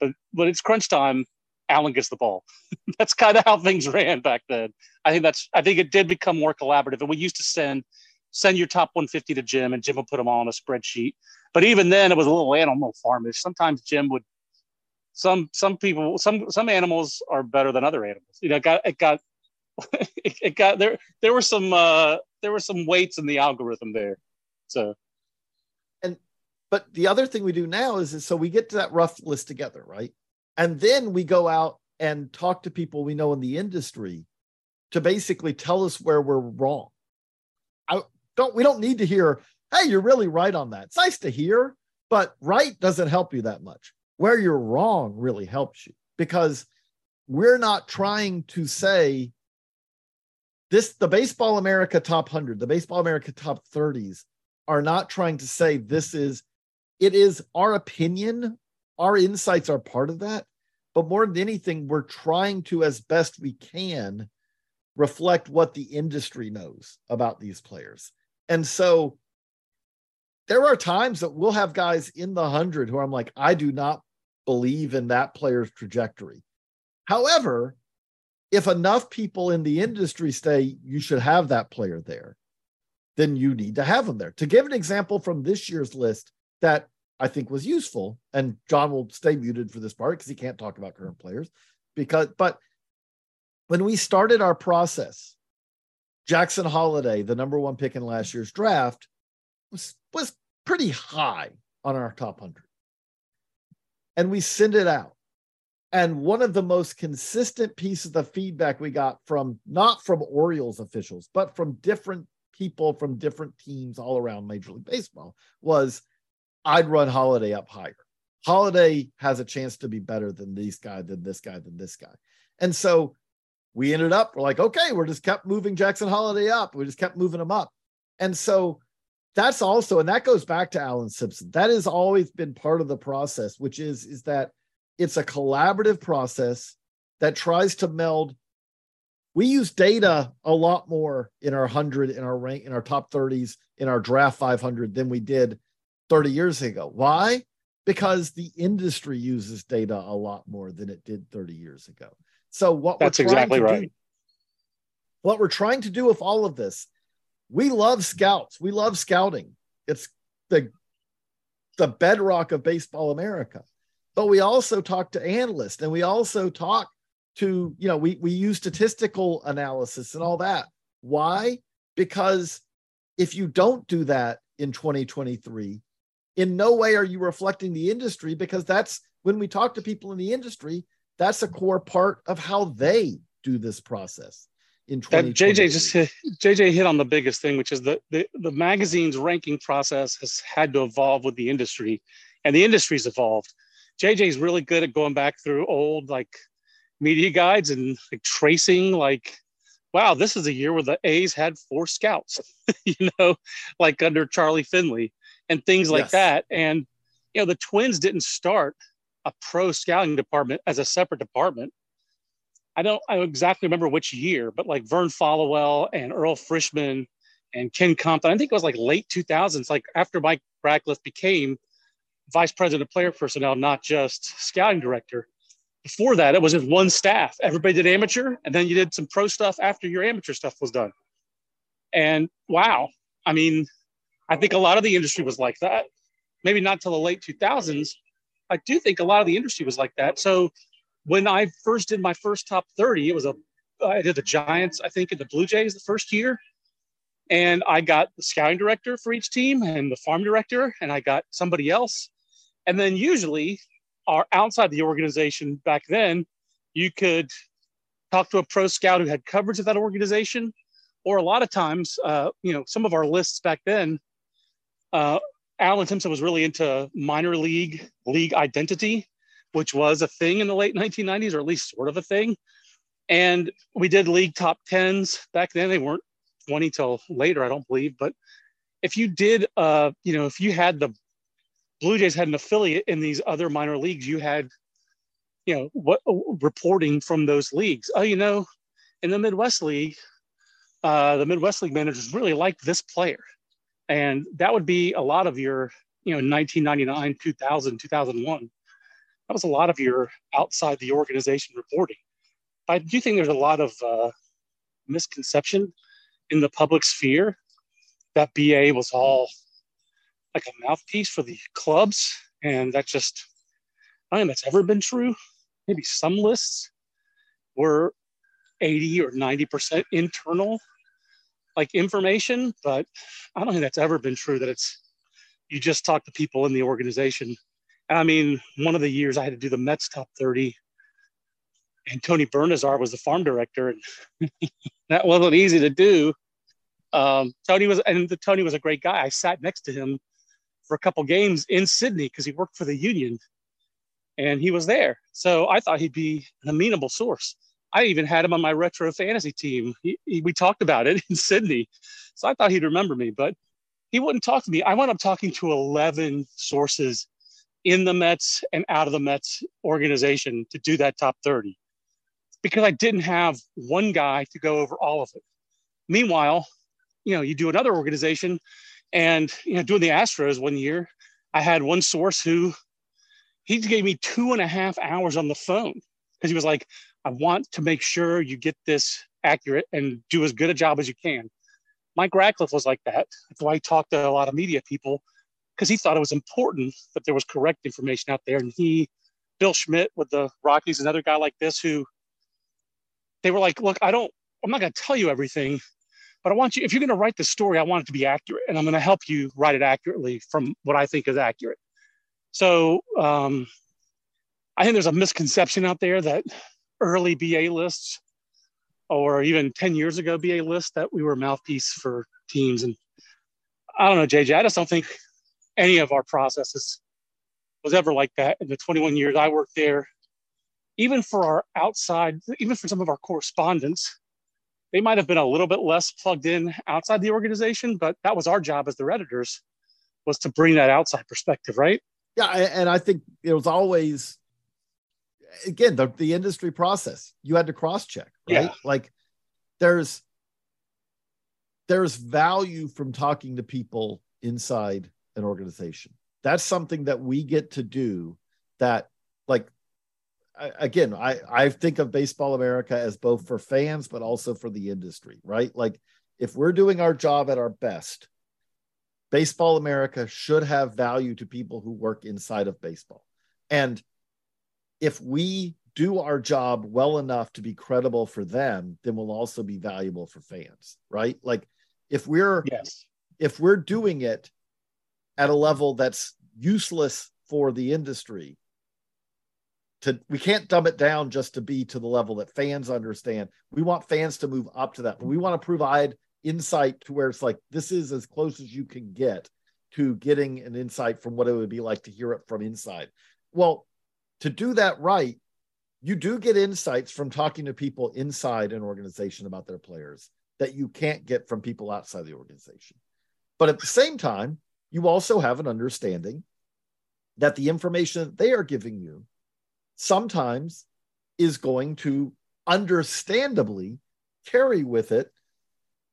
But when it's crunch time. Alan gets the ball. that's kind of how things ran back then. I think that's I think it did become more collaborative. And we used to send send your top 150 to Jim, and Jim would put them all on a spreadsheet. But even then, it was a little animal farmish. Sometimes Jim would some some people some some animals are better than other animals. You know, it got it got it, it got there. There were some uh, there were some weights in the algorithm there. So and but the other thing we do now is, is so we get to that rough list together, right? And then we go out and talk to people we know in the industry to basically tell us where we're wrong. I don't we don't need to hear, hey, you're really right on that. It's nice to hear, but right doesn't help you that much. Where you're wrong really helps you because we're not trying to say this the baseball america top 100 the baseball america top 30s are not trying to say this is it is our opinion our insights are part of that. But more than anything, we're trying to, as best we can, reflect what the industry knows about these players. And so there are times that we'll have guys in the hundred who I'm like, I do not believe in that player's trajectory. However, if enough people in the industry say you should have that player there, then you need to have them there. To give an example from this year's list that I think was useful. And John will stay muted for this part because he can't talk about current players. Because, but when we started our process, Jackson Holliday, the number one pick in last year's draft, was, was pretty high on our top 100. And we sent it out. And one of the most consistent pieces of feedback we got from not from Orioles officials, but from different people from different teams all around Major League Baseball was I'd run Holliday up higher. Holliday has a chance to be better than this guy, than this guy, than this guy. And so we ended up, we're like, okay, we're just kept moving Jackson Holliday up. We just kept moving him up. And so that's also, and that goes back to Alan Simpson. That has always been part of the process, which is, is that it's a collaborative process that tries to meld. We use data a lot more in our 100, in our rank, in our top 30s, in our draft 500 than we did 30 years ago. Why? Because the industry uses data a lot more than it did 30 years ago. So what That's exactly right. Do, what we're trying to do with all of this, we love scouts. We love scouting. It's the the bedrock of baseball America. But we also talk to analysts and we also talk to, you know, we we use statistical analysis and all that. Why? Because if you don't do that in 2023, in no way are you reflecting the industry because that's when we talk to people in the industry, that's a core part of how they do this process. In JJ just hit, JJ hit on the biggest thing, which is that the, the magazine's ranking process has had to evolve with the industry, and the industry's evolved. JJ is really good at going back through old like media guides and like tracing like wow, this is a year where the A's had four scouts, you know, like under Charlie Finley and things like yes. that. And you know, the Twins didn't start a pro scouting department as a separate department I don't I don't exactly remember which year, but like Vern Followell and Earl Frishman and Ken Compton. I think it was like late 2000s, like after Mike Radcliff became vice president of player personnel, not just scouting director. Before that, it was just one staff. Everybody did amateur, and then you did some pro stuff after your amateur stuff was done. And wow, I mean, I think a lot of the industry was like that. Maybe not till the late 2000s. I do think a lot of the industry was like that. So when I first did my first top 30, it was a I did the Giants, I think, in the Blue Jays the first year. And I got the scouting director for each team and the farm director, and I got somebody else. And then usually, are outside the organization back then, you could talk to a pro scout who had coverage of that organization, or a lot of times, uh, you know, some of our lists back then, uh, Alan Simpson was really into minor league league identity, which was a thing in the late 1990s, or at least sort of a thing. And we did league top tens back then. They weren't 20 till later, I don't believe. But if you did, uh, you know, if you had the Blue Jays had an affiliate in these other minor leagues, you had, you know, what reporting from those leagues. Oh, you know, in the Midwest League, uh, the Midwest League managers really liked this player, and that would be a lot of your, you know, 1999, 2000, 2001. That was a lot of your outside the organization reporting. I do think there's a lot of uh, misconception in the public sphere that BA was all like a mouthpiece for the clubs. And that just, I don't think that's ever been true. Maybe some lists were 80 or 90% internal like information, but I don't think that's ever been true that it's, you just talk to people in the organization. I mean, one of the years I had to do the Mets top 30 and Tony Bernazard was the farm director. And that wasn't easy to do. Um, Tony was, and the, Tony was a great guy. I sat next to him for a couple games in Sydney because he worked for the union, and he was there. So I thought he'd be an amenable source. I even had him on my retro fantasy team. He, he, we talked about it in Sydney, so I thought he'd remember me, but he wouldn't talk to me. I wound up talking to 11 sources in the Mets and out of the Mets organization to do that top 30 because I didn't have one guy to go over all of it. Meanwhile, you know, you do another organization and, you know, doing the Astros one year, I had one source who he gave me two and a half hours on the phone because he was like, I want to make sure you get this accurate and do as good a job as you can. Mike Radcliff was like that. That's why he talked to a lot of media people because he thought it was important that there was correct information out there. And he, Bill Schmidt with the Rockies, another guy like this who they were like, look, I don't, I'm not going to tell you everything, but I want you, if you're going to write the story, I want it to be accurate. And I'm going to help you write it accurately from what I think is accurate. So um, I think there's a misconception out there that early BA lists or even 10 years ago BA lists that we were mouthpiece for teams. And I don't know, JJ, I just don't think any of our processes was ever like that in the 21 years I worked there even for our outside, even for some of our correspondents, they might have been a little bit less plugged in outside the organization, but that was our job as their editors was to bring that outside perspective, right? Yeah, and I think it was always again the, the industry process. You had to cross check, right? Yeah. Like there's there's value from talking to people inside an organization. That's something that we get to do that like again, I, I think of Baseball America as both for fans, but also for the industry, right? Like, if we're doing our job at our best, Baseball America should have value to people who work inside of baseball. And if we do our job well enough to be credible for them, then we'll also be valuable for fans, right? Like, if we're yes, if we're doing it at a level that's useless for the industry, to we can't dumb it down just to be to the level that fans understand. We want fans to move up to that. but We want to provide insight to where it's like this is as close as you can get to getting an insight from what it would be like to hear it from inside. Well, to do that right, you do get insights from talking to people inside an organization about their players that you can't get from people outside the organization. But at the same time, you also have an understanding that the information that they are giving you sometimes is going to understandably carry with it,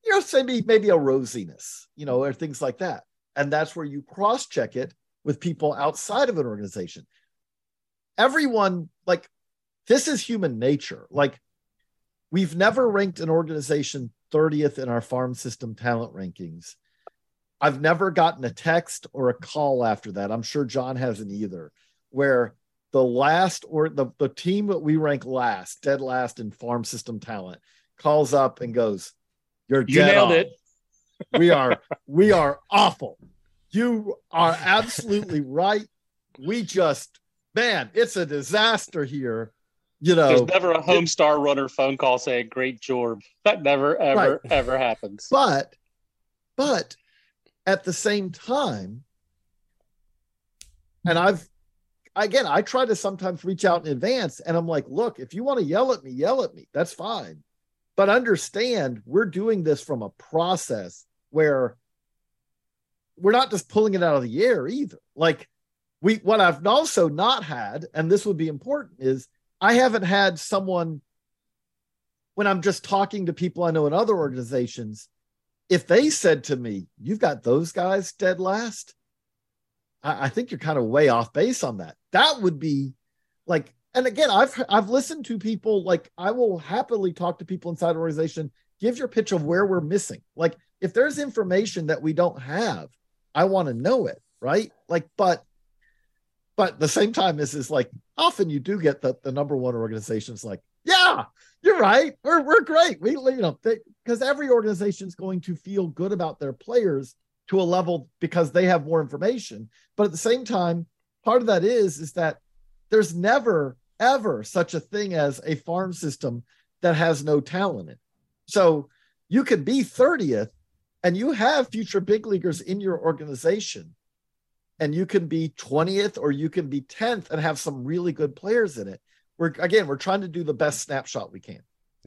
you know, maybe maybe a rosiness, you know, or things like that. And that's where you cross check it with people outside of an organization. Everyone, like, this is human nature. Like, we've never ranked an organization 30th in our farm system talent rankings. I've never gotten a text or a call after that. I'm sure John hasn't either, where the last or the, the team that we rank last, dead last in farm system talent, calls up and goes, You're you nailed on. it. we are we are awful. You are absolutely right. We just man, it's a disaster here. You know, there's never a Homestar Runner phone call saying "Great Jorb." That never, ever, right. ever happens. But, but at the same time, and I've again, I try to sometimes reach out in advance, and I'm like, look, if you want to yell at me, yell at me. That's fine, but understand we're doing this from a process where we're not just pulling it out of the air either. Like we, what I've also not had, and this would be important, is I haven't had someone when I'm just talking to people I know in other organizations if they said to me, "You've got those guys dead last," I, I think you're kind of way off base on that. That would be like, and again, I've I've listened to people like I will happily talk to people inside an organization. Give your pitch of where we're missing. Like, if there's information that we don't have, I want to know it, right? Like, but but the same time is is like often you do get the, the number one organizations like yeah you're right. We're, we're great. We, you know, because every organization is going to feel good about their players to a level because they have more information. But at the same time, part of that is, is that there's never, ever such a thing as a farm system that has no talent in it. So you could be 30th and you have future big leaguers in your organization and you can be 20th or you can be 10th and have some really good players in it we're again we're trying to do the best snapshot we can.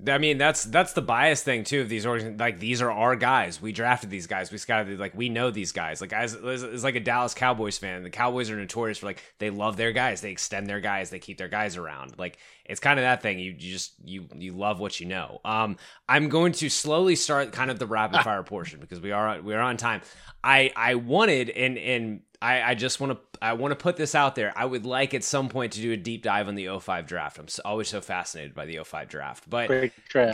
I mean, that's that's the bias thing too of these organizations. Like these are our guys. We drafted these guys. We scouted. Like we know these guys. Like as is like a Dallas Cowboys fan. The Cowboys are notorious for like they love their guys. They extend their guys. They keep their guys around. Like it's kind of that thing. You, you just you you love what you know. Um, I'm going to slowly start kind of the rapid fire portion because we are we are on time. I I wanted and and I, I just want to I want to put this out there. I would like at some point to do a deep dive on the 05 draft. I'm always so fascinated by the 05 draft. But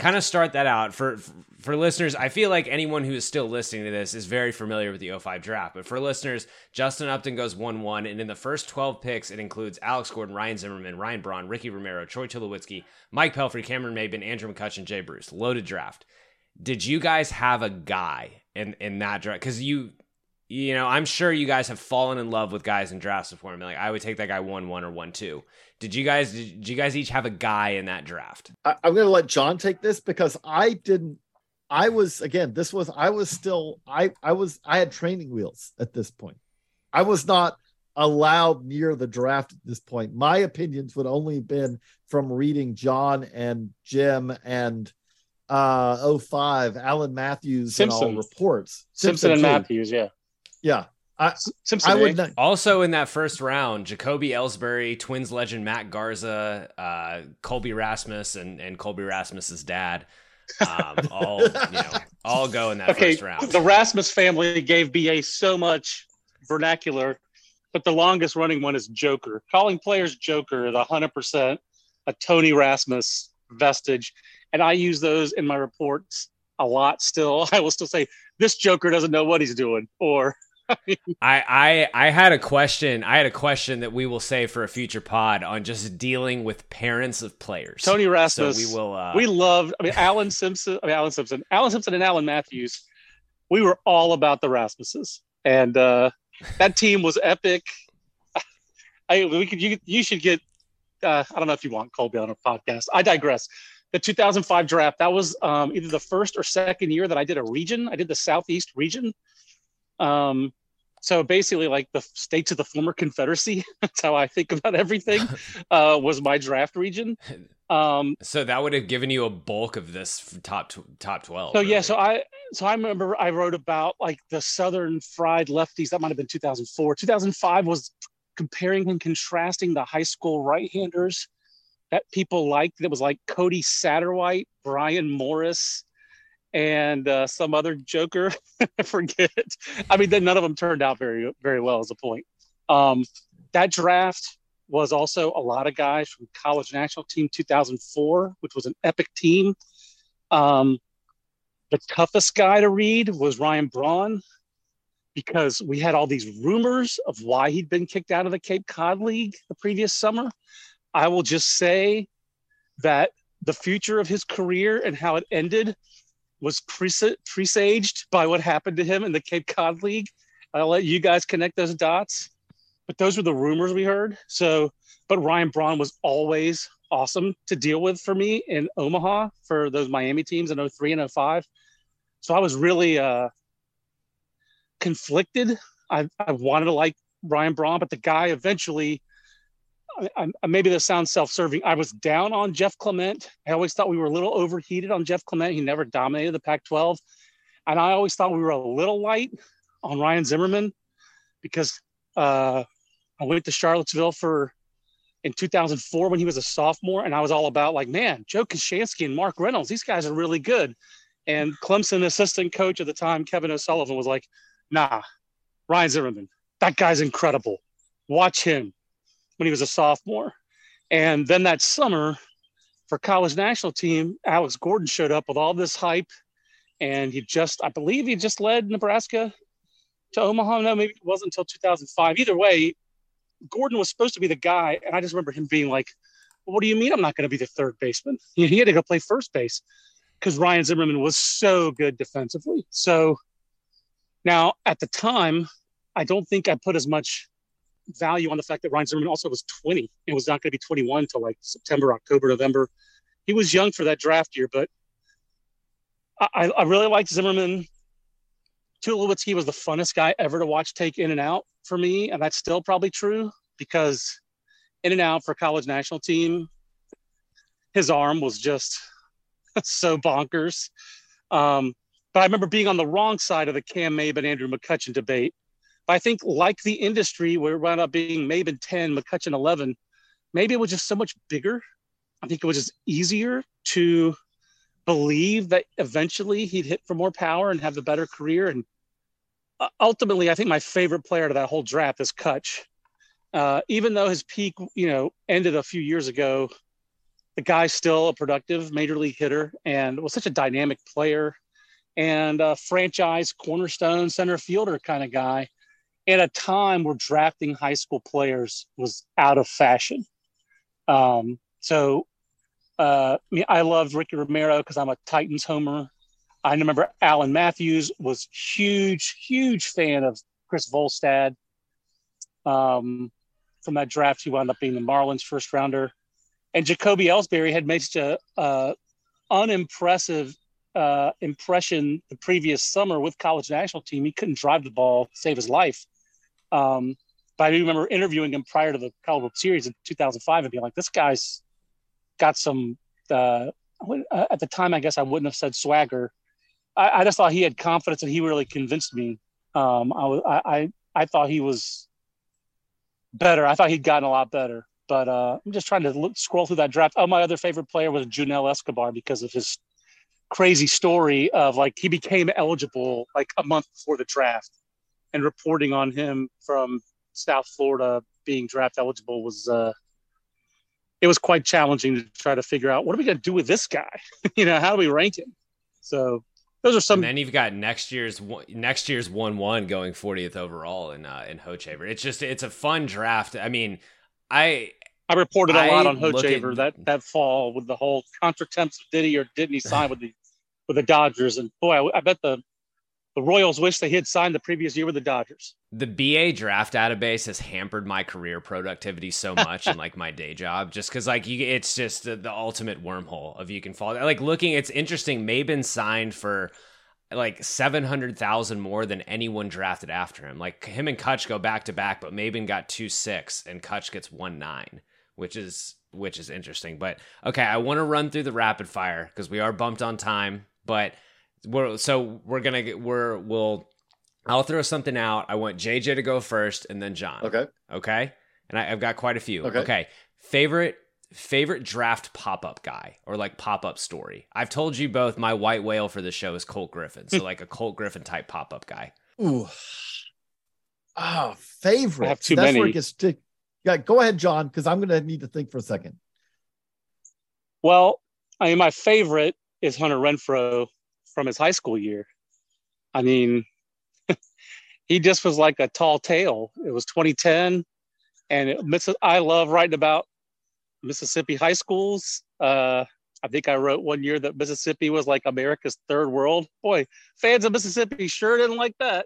kind of start that out for, for for listeners. I feel like anyone who is still listening to this is very familiar with the 05 draft. But for listeners, Justin Upton goes 1-1 and in the first 12 picks it includes Alex Gordon, Ryan Zimmerman, Ryan Braun, Ricky Romero, Troy Tulowitzki, Mike Pelfrey, Cameron Maybin, Andrew McCutchen, Jay Bruce. Loaded draft. Did you guys have a guy in in that draft? Because you you know, I'm sure you guys have fallen in love with guys in drafts before. I mean, like I would take that guy one one or one two. Did you guys? Did you guys each have a guy in that draft? I, I'm going to let John take this because I didn't. I was again. This was I was still I I was I had training wheels at this point. I was not allowed near the draft at this point. My opinions would only have been from reading John and Jim and uh 05 Alan Matthews Simpson. and all reports. Simpson, Simpson and too. Matthews, yeah. Yeah. I, Simpson, I would not. Also in that first round, Jacoby Ellsbury, Twins legend Matt Garza, uh, Colby Rasmus, and, and Colby Rasmus's dad. Um, all you know, all go in that okay, first round. The Rasmus family gave BA so much vernacular, but the longest running one is Joker. Calling players Joker is hundred percent a Tony Rasmus vestige, and I use those in my reports a lot. Still, I will still say this Joker doesn't know what he's doing, or I, I I had a question. I had a question that we will say for a future pod on just dealing with parents of players. Tony Rasmus. So we will. Uh... We love. I mean, Alan Simpson. I mean, Alan Simpson. Alan Simpson and Alan Matthews. We were all about the Rasmuses, and uh, that team was epic. I we could you you should get. Uh, I don't know if you want Colby on a podcast. I digress. The 2005 draft. That was um, either the first or second year that I did a region. I did the Southeast region. Um, so basically like the states of the former confederacy that's how i think about everything uh, was my draft region. Um, so that would have given you a bulk of this top top 12 so really. yeah so i so i remember i wrote about like the southern fried lefties. That might have been 2004 2005 was comparing and contrasting the high school right-handers that people liked. That was like Cody Satterwhite, Brian Morris, and uh, some other joker. I forget. I mean, none of them turned out very very well as a point. Um, that draft was also a lot of guys from college national team 2004, which was an epic team. Um, the toughest guy to read was Ryan Braun because we had all these rumors of why he'd been kicked out of the Cape Cod League the previous summer. I will just say that the future of his career and how it ended was presaged by what happened to him in the Cape Cod League. I'll let you guys connect those dots. But those were the rumors we heard. So, but Ryan Braun was always awesome to deal with for me in Omaha for those Miami teams in 03 and 05. So I was really uh, conflicted. I, I wanted to like Ryan Braun, but the guy eventually, I, I, maybe this sounds self-serving. I was down on Jeff Clement. I always thought we were a little overheated on Jeff Clement. He never dominated the Pac-12, and I always thought we were a little light on Ryan Zimmerman because uh, I went to Charlottesville for in 2004 when he was a sophomore, and I was all about like, man, Joe Koshansky and Mark Reynolds, these guys are really good. And Clemson assistant coach at the time, Kevin O'Sullivan, was like, nah, Ryan Zimmerman, that guy's incredible. Watch him when he was a sophomore. And then that summer for college national team, Alex Gordon showed up with all this hype. And he just, I believe he just led Nebraska to Omaha. No, maybe it wasn't until 2005. Either way, Gordon was supposed to be the guy. And I just remember him being like, well, what do you mean I'm not going to be the third baseman? He had to go play first base because Ryan Zimmerman was so good defensively. So now at the time, I don't think I put as much value on the fact that Ryan Zimmerman also was 20 and was not going to be 21 until like September, October, November. He was young for that draft year, but I, I really liked Zimmerman. Tulowitzki was the funnest guy ever to watch take in and out for me, and that's still probably true because in and out for college national team, his arm was just so bonkers. Um, but I remember being on the wrong side of the Cam Maybin and Andrew McCutchen debate. But I think, like the industry, where it wound up being Maybin 10, McCutchen 11, maybe it was just so much bigger. I think it was just easier to believe that eventually he'd hit for more power and have the better career. And uh, ultimately, I think my favorite player to that whole draft is Kutch. Uh, even though his peak, you know, ended a few years ago, the guy's still a productive major league hitter and was such a dynamic player and a franchise cornerstone center fielder kind of guy at a time where drafting high school players was out of fashion. Um, so uh, I, mean, I loved Ricky Romero because I'm a Titans homer. I remember Alan Matthews was huge, huge fan of Chris Volstad. Um, from that draft, he wound up being the Marlins first rounder. And Jacoby Ellsbury had made such a unimpressive uh, impression the previous summer with college national team. He couldn't drive the ball, save his life. Um, but I remember interviewing him prior to the World Series in 2005 and being like, this guy's got some, uh, uh, at the time, I guess I wouldn't have said swagger. I, I just thought he had confidence and he really convinced me. Um, I, was, I, I, I thought he was better. I thought he'd gotten a lot better. But uh, I'm just trying to look, scroll through that draft. Oh, my other favorite player was Yunel Escobar because of his crazy story of like he became eligible like a month before the draft and reporting on him from South Florida being draft eligible was uh it was quite challenging to try to figure out what are we going to do with this guy? you know, how do we rank him? So those are some. And then you've got next year's next year's one one going 40th overall in uh, in Hochevar. It's just it's a fun draft. I mean, I I reported a I lot on Hochevar that that fall with the whole contra temps did he or didn't he sign with the with the Dodgers. And boy, I, I bet the the Royals wish they had signed the previous year with the Dodgers. The BA draft database has hampered my career productivity so much and like my day job, just because like you, it's just the, the, ultimate wormhole of you can fall. Like looking, it's interesting. Maybin signed for like seven hundred thousand more than anyone drafted after him. Like him and Kutch go back to back, but Maybin got two six and Kutch gets one nine, which is which is interesting. But okay, I want to run through the rapid fire because we are bumped on time. But we're so we're gonna get we're we'll I'll throw something out. I want JJ to go first and then John. Okay. Okay. And I, have got quite a few. Okay. okay. Favorite favorite draft pop up guy or like pop up story. I've told you both my white whale for the show is Colt Griffin. So, hmm. like a Colt Griffin type pop up guy. Ooh. Oh, favorite. I have too That's many. where it gets to, yeah, go ahead, John, because I'm going to need to think for a second. Well, I mean, my favorite is Hunter Renfroe from his high school year. I mean, he just was like a tall tale. It was 2010, and it, I love writing about Mississippi high schools. Uh, I think I wrote one year that Mississippi was like America's third world. Boy, fans of Mississippi sure didn't like that.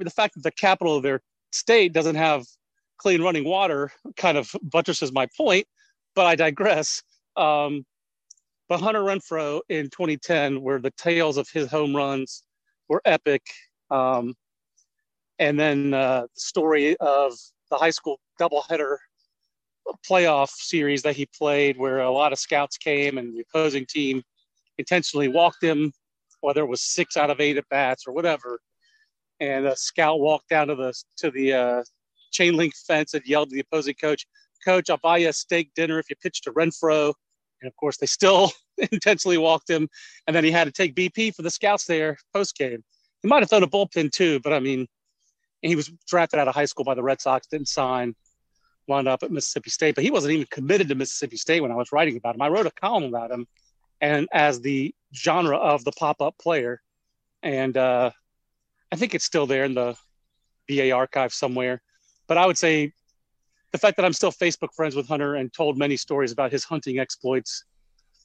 The fact that the capital of their state doesn't have clean running water kind of buttresses my point, but I digress. Um, but Hunter Renfroe in 2010, where the tales of his home runs were epic. Um, and then uh, the story of the high school doubleheader playoff series that he played, where a lot of scouts came and the opposing team intentionally walked him, whether it was six out of eight at bats or whatever. And a scout walked down to the to the uh, chain link fence and yelled to the opposing coach, "Coach, I'll buy you a steak dinner if you pitch to Renfroe." And of course, they still intentionally walked him. And then he had to take BP for the scouts there post game. He might have thrown a bullpen too, but I mean, he was drafted out of high school by the Red Sox, didn't sign, wound up at Mississippi State, but he wasn't even committed to Mississippi State when I was writing about him. I wrote a column about him and as the genre of the pop up player. And uh, I think it's still there in the BA archive somewhere. But I would say the fact that I'm still Facebook friends with Hunter and told many stories about his hunting exploits,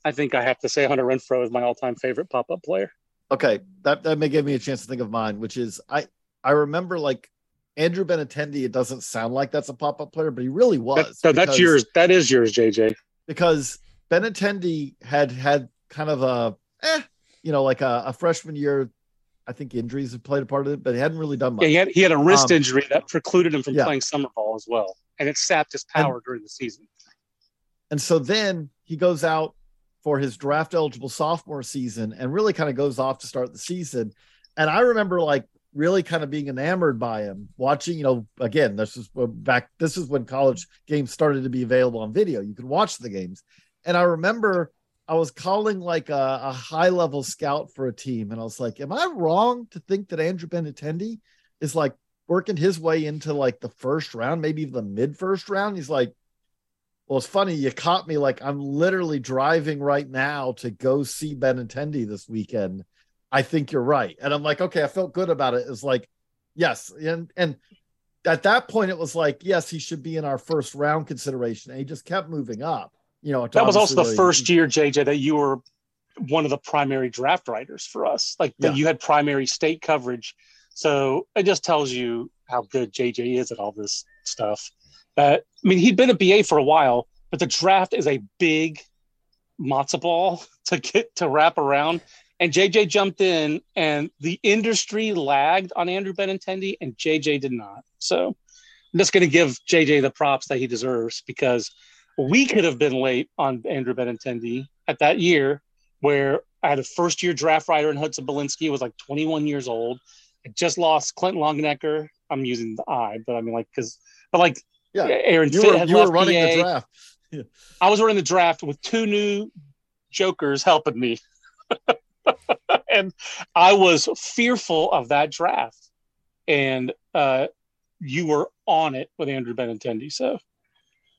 I think I have to say Hunter Renfroe is my all-time favorite pop-up player. Okay, that that may give me a chance to think of mine, which is I I remember like Andrew Benintendi. It doesn't sound like that's a pop-up player, but he really was. That, that's yours. That is yours, JJ. Because Benintendi had had kind of a eh, you know, like a, a freshman year I think injuries have played a part of it, but he hadn't really done much. Yeah, he had, he had a wrist Um, injury that precluded him from yeah. playing summer ball as well, and it sapped his power during the season. And so then he goes out for his draft eligible sophomore season and really kind of goes off to start the season. And I remember like really kind of being enamored by him watching, you know, again, this is back, this is when college games started to be available on video. You could watch the games. And I remember I was calling like a, a high level scout for a team. And I was like, am I wrong to think that Andrew Benintendi is like working his way into like the first round, maybe the mid first round? He's like, well, it's funny. You caught me like I'm literally driving right now to go see Ben Benintendi this weekend. I think you're right. And I'm like, okay, I felt good about it. It's like, yes. And and at that point, it was like, yes, he should be in our first round consideration. And he just kept moving up. You know, That was also the first year, JJ, that you were one of the primary draft writers for us. Like that you had primary state coverage. So it just tells you how good JJ is at all this stuff. That I mean, he'd been a BA for a while, but the draft is a big matzo ball to get to wrap around. And JJ jumped in, and the industry lagged on Andrew Benintendi, and JJ did not. So I'm just going to give JJ the props that he deserves because we could have been late on Andrew Benintendi at that year, where I had a first year draft writer in Hudson Belinsky, was like 21 years old. I just lost Clinton Longenecker. I'm using the I, but I mean, like, because, but like, Yeah. Aaron You Fitt were, you were left running the PA. draft. I was running the draft with two new jokers helping me. and I was fearful of that draft. And uh, you were on it with Andrew Benintendi. So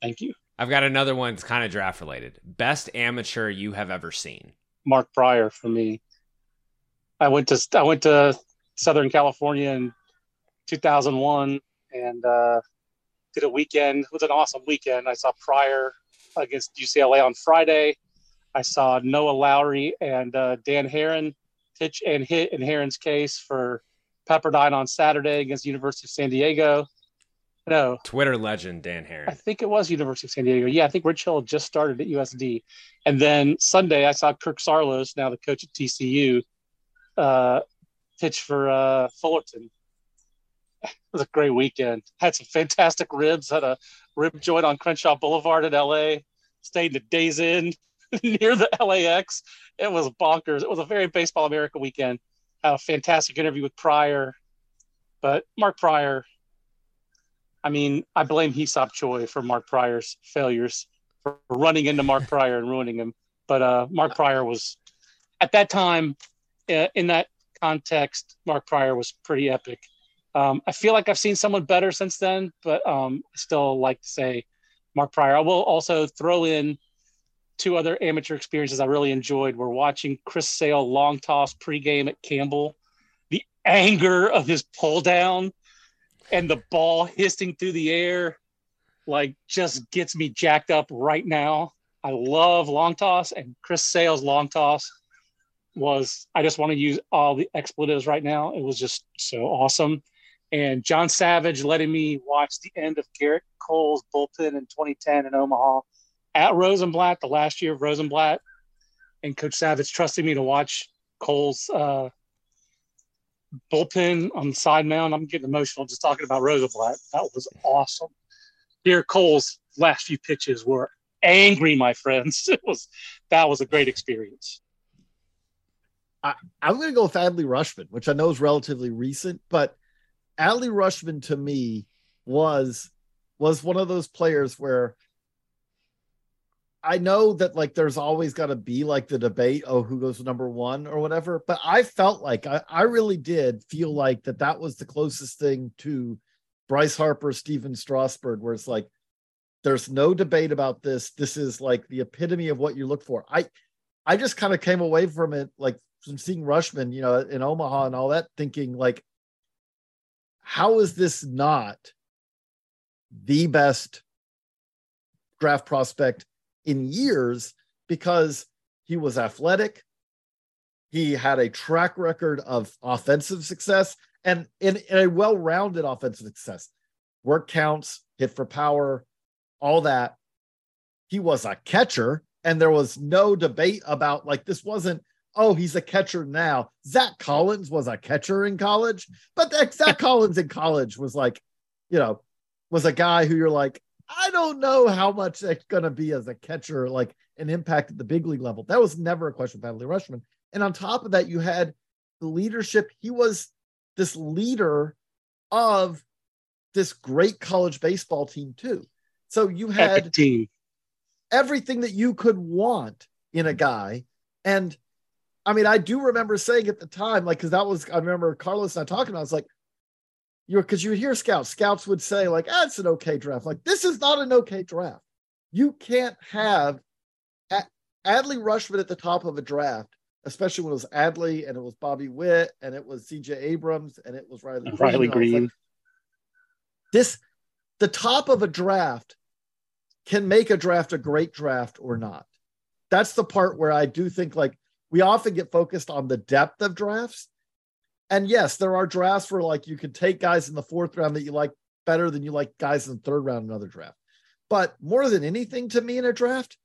thank you. I've got another one It's kind of draft related. Best amateur you have ever seen. Mark Prior for me. I went to I went to Southern California in 2001 and uh, did a weekend. It was an awesome weekend. I saw Prior against UCLA on Friday. I saw Noah Lowry and uh, Dan Haren pitch and hit in Haren's case for Pepperdine on Saturday against University of San Diego. No, Twitter legend Dan Haren. I think it was University of San Diego. Yeah, I think Rich Hill just started at USD. And then Sunday, I saw Kirk Saarloos, now the coach at TCU, uh, pitch for uh, Fullerton. It was a great weekend. Had some fantastic ribs. Had a rib joint on Crenshaw Boulevard in LA. Stayed the Days Inn near the LAX. It was bonkers. It was a very Baseball America weekend. Had a fantastic interview with Prior. But Mark Prior, I mean, I blame Hee-Seop Choi for Mark Prior's failures. for running into Mark Prior and ruining him. But uh, Mark Prior was at that time uh, in that context. Mark Prior was pretty epic. Um, I feel like I've seen someone better since then, but um, I still like to say Mark Prior. I will also throw in two other amateur experiences I really enjoyed. We're watching Chris Sale long toss pregame at Campbell. The anger of his pull down and the ball hissing through the air, like just gets me jacked up right now. I love long toss and Chris Sale's long toss was I just want to use all the expletives right now. It was just so awesome. And John Savage letting me watch the end of Gerrit Cole's bullpen in 2010 in Omaha at Rosenblatt, the last year of Rosenblatt, and Coach Savage trusting me to watch Cole's uh, bullpen on the side mound. I'm getting emotional just talking about Rosenblatt. That was awesome. Gerrit Cole's last few pitches were angry, my friends. It was that was a great experience. I, am going to go with Adley Rutschman, which I know is relatively recent, but Adley Rutschman to me was was one of those players where I know that like there's always got to be like the debate, oh, who goes number one or whatever. But I felt like I, I really did feel like that that was the closest thing to Bryce Harper, Stephen Strasburg, where it's like there's no debate about this. This is like the epitome of what you look for. I I just kind of came away from it like from seeing Rutschman, you know, in Omaha and all that, thinking like, how is this not the best draft prospect in years because he was athletic. He had a track record of offensive success and in, a well rounded offensive success. Work counts, hit for power, all that. He was a catcher, and there was no debate about like this wasn't oh, he's a catcher now. Zach Collins was a catcher in college, but Zach Collins in college was like, you know, was a guy who you're like, I don't know how much it's going to be as a catcher, like an impact at the big league level. That was never a question with Adley Rutschman. And on top of that, you had the leadership. He was this leader of this great college baseball team too. So you had everything that you could want in a guy. And I mean, I do remember saying at the time, like, because that was, I remember Carlos and I talking about, it's like, you're, because you would hear scouts, scouts would say like, "That's ah, an okay draft." Like this is not an okay draft. You can't have Adley Rutschman at the top of a draft, especially when it was Adley and it was Bobby Witt and it was C.J. Abrams and it was Riley. Riley Greene. Like, this, the top of a draft, can make a draft a great draft or not. That's the part where I do think like we often get focused on the depth of drafts and yes, there are drafts where like you can take guys in the fourth round that you like better than you like guys in the third round another draft. But more than anything to me in a draft,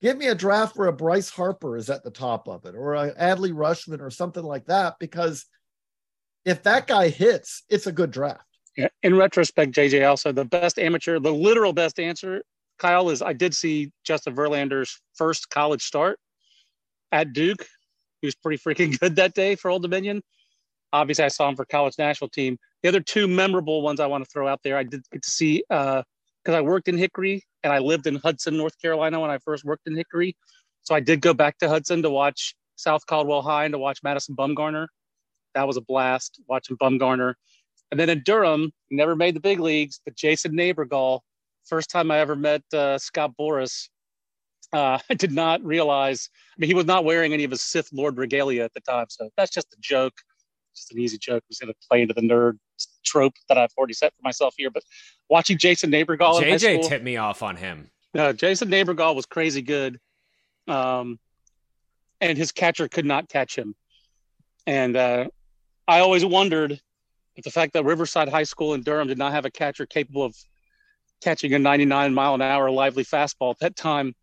give me a draft where a Bryce Harper is at the top of it or a Adley Rutschman or something like that. Because if that guy hits, it's a good draft. In retrospect, JJ, also the best amateur, the literal best answer, Kyle, is I did see Justin Verlander's first college start at Duke. He was pretty freaking good that day for Old Dominion. Obviously, I saw him for college national team. The other two memorable ones I want to throw out there, I did get to see because uh, I worked in Hickory and I lived in Hudson, North Carolina when I first worked in Hickory. So I did go back to Hudson to watch South Caldwell High and to watch Madison Bumgarner. That was a blast watching Bumgarner. And then in Durham, never made the big leagues, but Jason Neighborgall, first time I ever met uh, Scott Boras, uh, I did not realize. I mean, he was not wearing any of his Sith Lord regalia at the time, so that's just a joke just an easy joke. was going to play into the nerd trope that I've already set for myself here. But watching Jason Neighborgall, JJ tipped me off on him. No, Jason Neighborgall was crazy good, um, and his catcher could not catch him. And uh, I always wondered if the fact that Riverside High School in Durham did not have a catcher capable of catching a 99 mile an hour lively fastball at that time.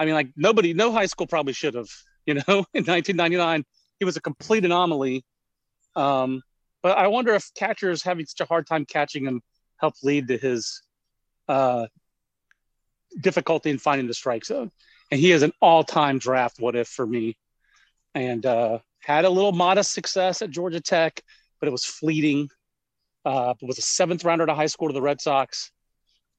I mean, like nobody, no high school probably should have. You know, in 1999, he was a complete anomaly um, but I wonder if catchers having such a hard time catching him helped lead to his uh, difficulty in finding the strike zone. And he is an all-time draft what if for me. And uh, had a little modest success at Georgia Tech, but it was fleeting. Uh, was a seventh rounder to high school to the Red Sox.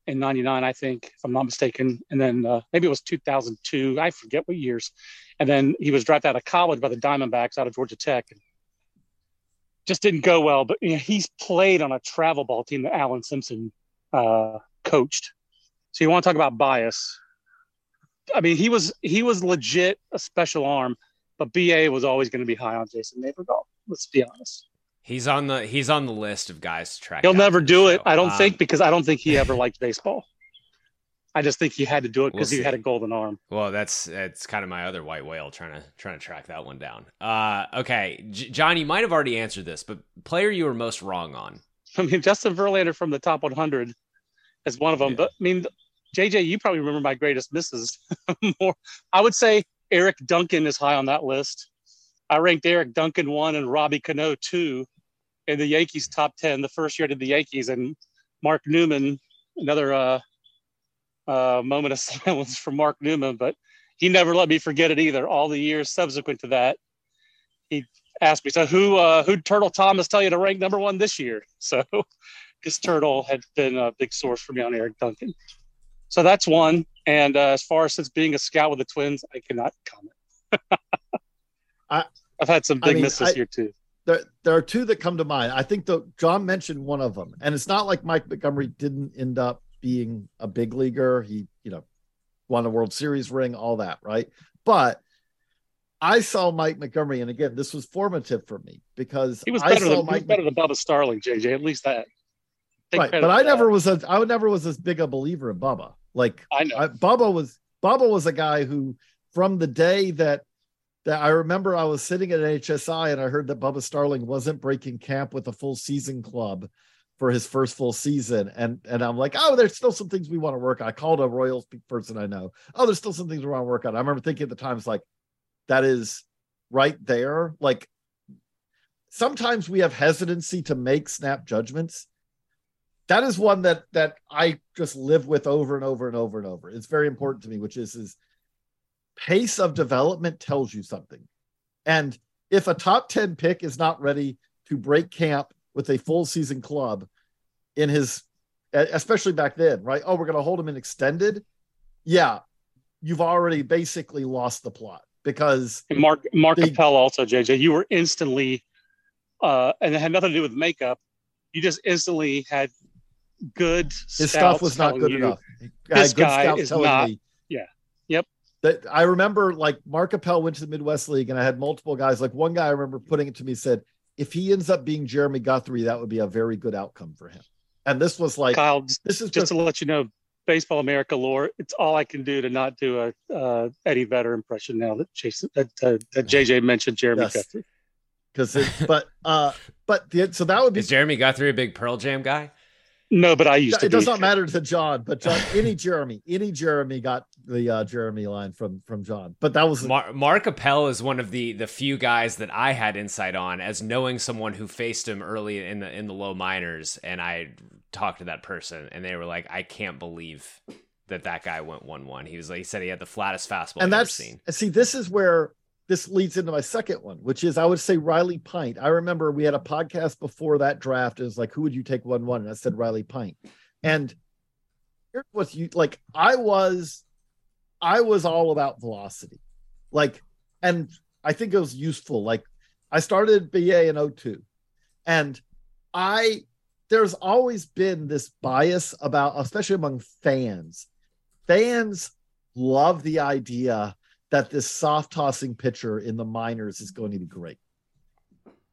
In 99, I think, if I'm not mistaken. And then uh, maybe it was 2002. I forget what years. And then he was drafted out of college by the Diamondbacks out of Georgia Tech. And just didn't go well, but you know, he's played on a travel ball team that Alan Simpson uh, coached. So you want to talk about bias? I mean, he was he was legit a special arm, but BA was always going to be high on Jason Neighbor Let's be honest. He's on the he's on the list of guys to track. He'll never do it. I don't um, think because I don't think he ever liked baseball. I just think he had to do it because we'll he had a golden arm. Well, that's it's kind of my other white whale trying to trying to track that one down. Uh, okay, J- John, you might have already answered this, but player you were most wrong on. I mean, Justin Verlander from the top 100 is one of them. Yeah. But I mean, JJ, you probably remember my greatest misses more. I would say Eric Duncan is high on that list. I ranked Eric Duncan one and Robbie Cano two in the Yankees top 10 the first year I did the Yankees and Mark Newman, another uh, uh, moment of silence for Mark Newman, but he never let me forget it either. All the years subsequent to that, he asked me, "So who uh, who Turtle Thomas tell you to rank number one this year?" So, because Turtle had been a big source for me on Eric Duncan. So that's one. And uh, as far as since being a scout with the Twins, I cannot comment. I, have had some big I mean, misses I, here too. There, there are two that come to mind. I think the John mentioned one of them, and it's not like Mike Montgomery didn't end up being a big leaguer. He, you know, won a World Series ring, all that, right? But I saw Mike Montgomery, and again, this was formative for me because he was better, than, Mike, better than Bubba Starling, JJ. At least that. right, but I never was a I never was as big a believer in Bubba. Like I know I, Bubba was Bubba was a guy who, from the day that that I remember, I was sitting at an HSI and I heard that Bubba Starling wasn't breaking camp with a full season club for his first full season. And and I'm like, oh, there's still some things we want to work on. I called a Royals person I know. Oh, there's still some things we want to work on. I remember thinking at the time, it's like, that is right there. Like sometimes we have hesitancy to make snap judgments. That is one that that I just live with over and over and over and over. It's very important to me, which is is pace of development tells you something. And if a top 10 pick is not ready to break camp with a full season club in his especially back then, right? Oh, we're going to hold him in extended. Yeah, you've already basically lost the plot because and Mark Mark they, Appel also JJ, you were instantly, uh, and it had nothing to do with makeup. You just instantly had good. His stuff was not good you, enough. This guy is not. Me, yeah. Yep. That I remember, like Mark Appel went to the Midwest League, and I had multiple guys. Like one guy, I remember putting it to me said, if he ends up being Jeremy Guthrie, that would be a very good outcome for him. And this was like Kyle. This is just, just to let you know, Baseball America lore. It's all I can do to not do a uh, Eddie Vedder impression now that Jason that, uh, that JJ mentioned Jeremy yes. Guthrie. Because, but uh, but the, so that would be is Jeremy Guthrie a big Pearl Jam guy? No, but I used to. It does not matter to John, but John, any Jeremy, any Jeremy got the uh, Jeremy line from from John. But that was Mar- Mark Appel is one of the the few guys that I had insight on as knowing someone who faced him early in the in the low minors, and I talked to that person, and they were like, "I can't believe that that guy went one one." He was like, he said he had the flattest fastball. And that's seen. see, this is where this leads into my second one, which is I would say Riley Pint. I remember we had a podcast before that draft. It was like, who would you take one one? And I said Riley Pint. And here's what you like. I was, I was all about velocity, like, and I think it was useful. Like, I started BA in 02, and I there's always been this bias about, especially among fans. Fans love the idea that this soft tossing pitcher in the minors is going to be great.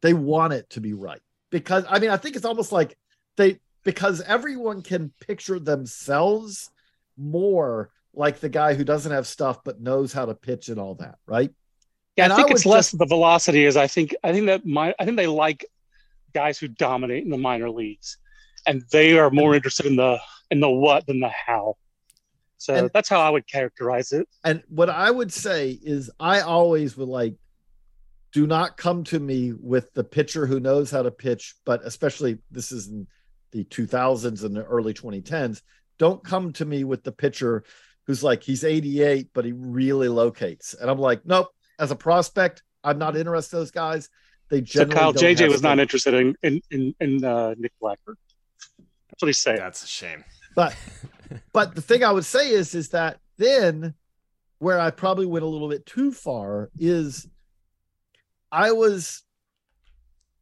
They want it to be right because I mean I think it's almost like they because everyone can picture themselves more like the guy who doesn't have stuff but knows how to pitch and all that, right? Yeah, and I think I it's less just, the velocity is I think I think that my I think they like guys who dominate in the minor leagues and they are more interested in the in the what than the how. So and, that's how I would characterize it. And what I would say is, I always would like, do not come to me with the pitcher who knows how to pitch, but especially this is in the 2000s and the early 2010s. Don't come to me with the pitcher who's like, he's 88, but he really locates. And I'm like, nope, as a prospect, I'm not interested in those guys. They generally so Kyle JJ was not interested in in in, in uh, Nick Blackburn. That's what he's saying. That's a shame. But but the thing I would say is, is that then where I probably went a little bit too far is I was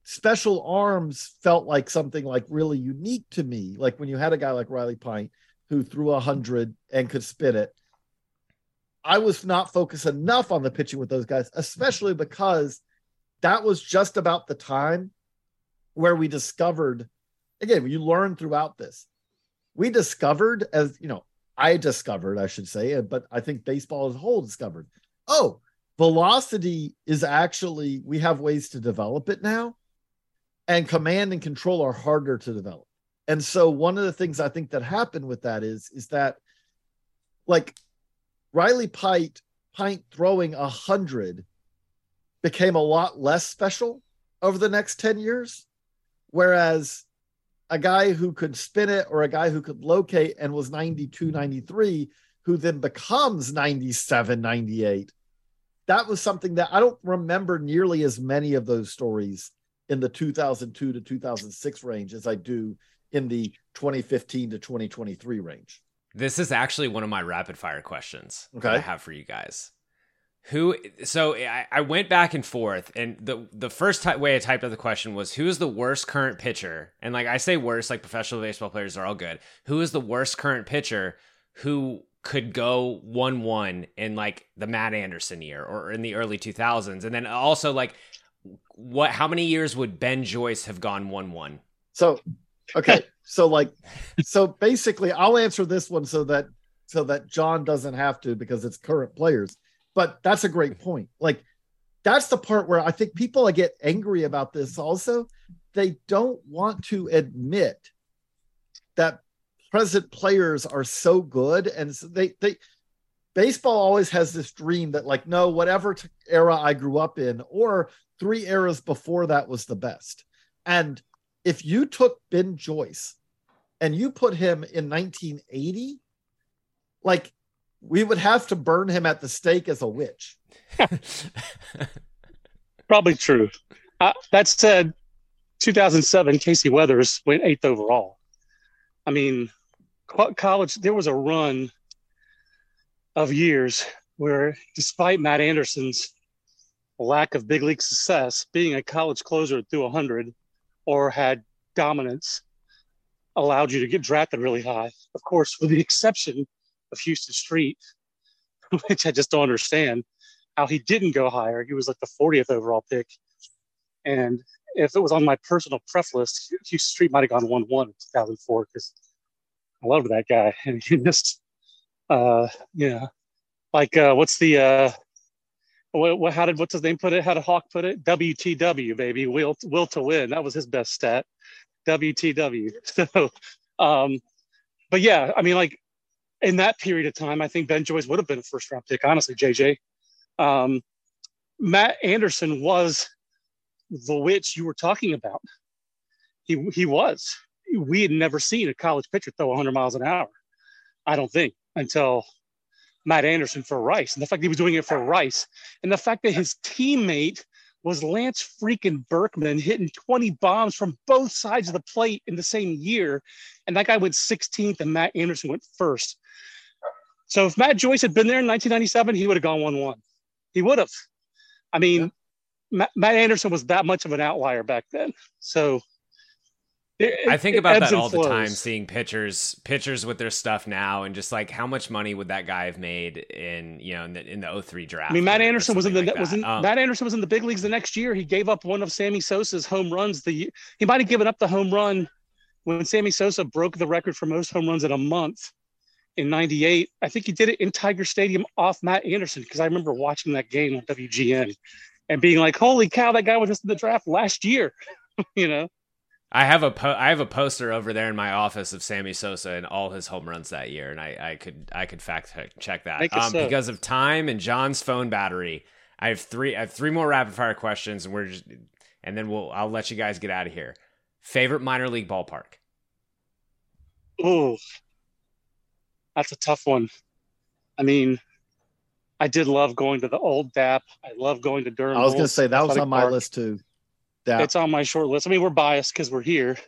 special arms felt like something like really unique to me. Like when you had a guy like Riley Pint who threw a hundred and could spin it. I was not focused enough on the pitching with those guys, especially because that was just about the time where we discovered again, you learn throughout this. We discovered as you know, I discovered, I should say, but I think baseball as a whole discovered. Oh, velocity is actually we have ways to develop it now, and command and control are harder to develop. And so one of the things I think that happened with that is is that like Riley Pint Pint throwing a hundred became a lot less special over the next 10 years. Whereas a guy who could spin it or a guy who could locate and was 92, 93, who then becomes 97, 98. That was something that I don't remember nearly as many of those stories in the 2002 to 2006 range as I do in the 2015 to 2023 range. This is actually one of my rapid fire questions okay. I have for you guys. Who? So I, I went back and forth, and the the first t- way I typed out the question was, "Who is the worst current pitcher?" And like I say, worst like professional baseball players are all good. Who is the worst current pitcher who could go one one in like the Matt Anderson year or in the early two thousands? And then also like, what? How many years would Ben Joyce have gone one one? So, okay, so like, so basically, I'll answer this one so that so that John doesn't have to because it's current players but that's a great point. Like that's the part where I think people get angry about this also. They don't want to admit that present players are so good and so they they baseball always has this dream that like no whatever t- era I grew up in or three eras before that was the best. And if you took Ben Joyce and you put him in 1980 like we would have to burn him at the stake as a witch. Probably true. Uh, that said, 2007, Casey Weathers went eighth overall. I mean, college, there was a run of years where, despite Matt Anderson's lack of big league success, being a college closer through 100 or had dominance allowed you to get drafted really high. Of course, with the exception of Huston Street, which I just don't understand how he didn't go higher. He was like the 40th overall pick. And if it was on my personal pref list, Huston Street might have gone 1 1 in 2004 because I loved that guy. And he missed, uh, yeah, like, uh, what's the, uh, what, what, how did, what's his name put it? How did Hawk put it? WTW, baby, will, will to win. That was his best stat. WTW. So, um, but yeah, I mean, like, in that period of time, I think Ben Joyce would have been a first round pick, honestly, JJ. Um, Matt Anderson was the witch you were talking about. He, he was. We had never seen a college pitcher throw 100 miles an hour, I don't think, until Matt Anderson for Rice. And the fact that he was doing it for Rice, and the fact that his teammate was Lance freaking Berkman hitting 20 bombs from both sides of the plate in the same year. And that guy went 16th and Matt Anderson went first. So if Matt Joyce had been there in 1997, he would have gone 1 1. He would have. I mean, yeah. Matt Anderson was that much of an outlier back then. So it, I think about that all the time, seeing pitchers, pitchers with their stuff now, and just like how much money would that guy have made in you know in the in the 03 draft? I mean, Matt Anderson was in the like was in, um, Matt Anderson was in the big leagues the next year. He gave up one of Sammy Sosa's home runs. The he might have given up the home run when Sammy Sosa broke the record for most home runs in a month in 98. I think he did it in Tiger Stadium off Matt Anderson because I remember watching that game on WGN and being like, holy cow, that guy was just in the draft last year, you know? I have a po- I have a poster over there in my office of Sammy Sosa and all his home runs that year, and I, I could I could fact check that. Um, so. Because of time and John's phone battery, I have three I have three more rapid fire questions, and we're just and then we'll I'll let you guys get out of here. Favorite minor league ballpark? Oh, that's a tough one. I mean, I did love going to the old DAP. I love going to Durham. I was going to say that was on my Park. list too. DAP. It's on my short list. I mean, we're biased because we're here,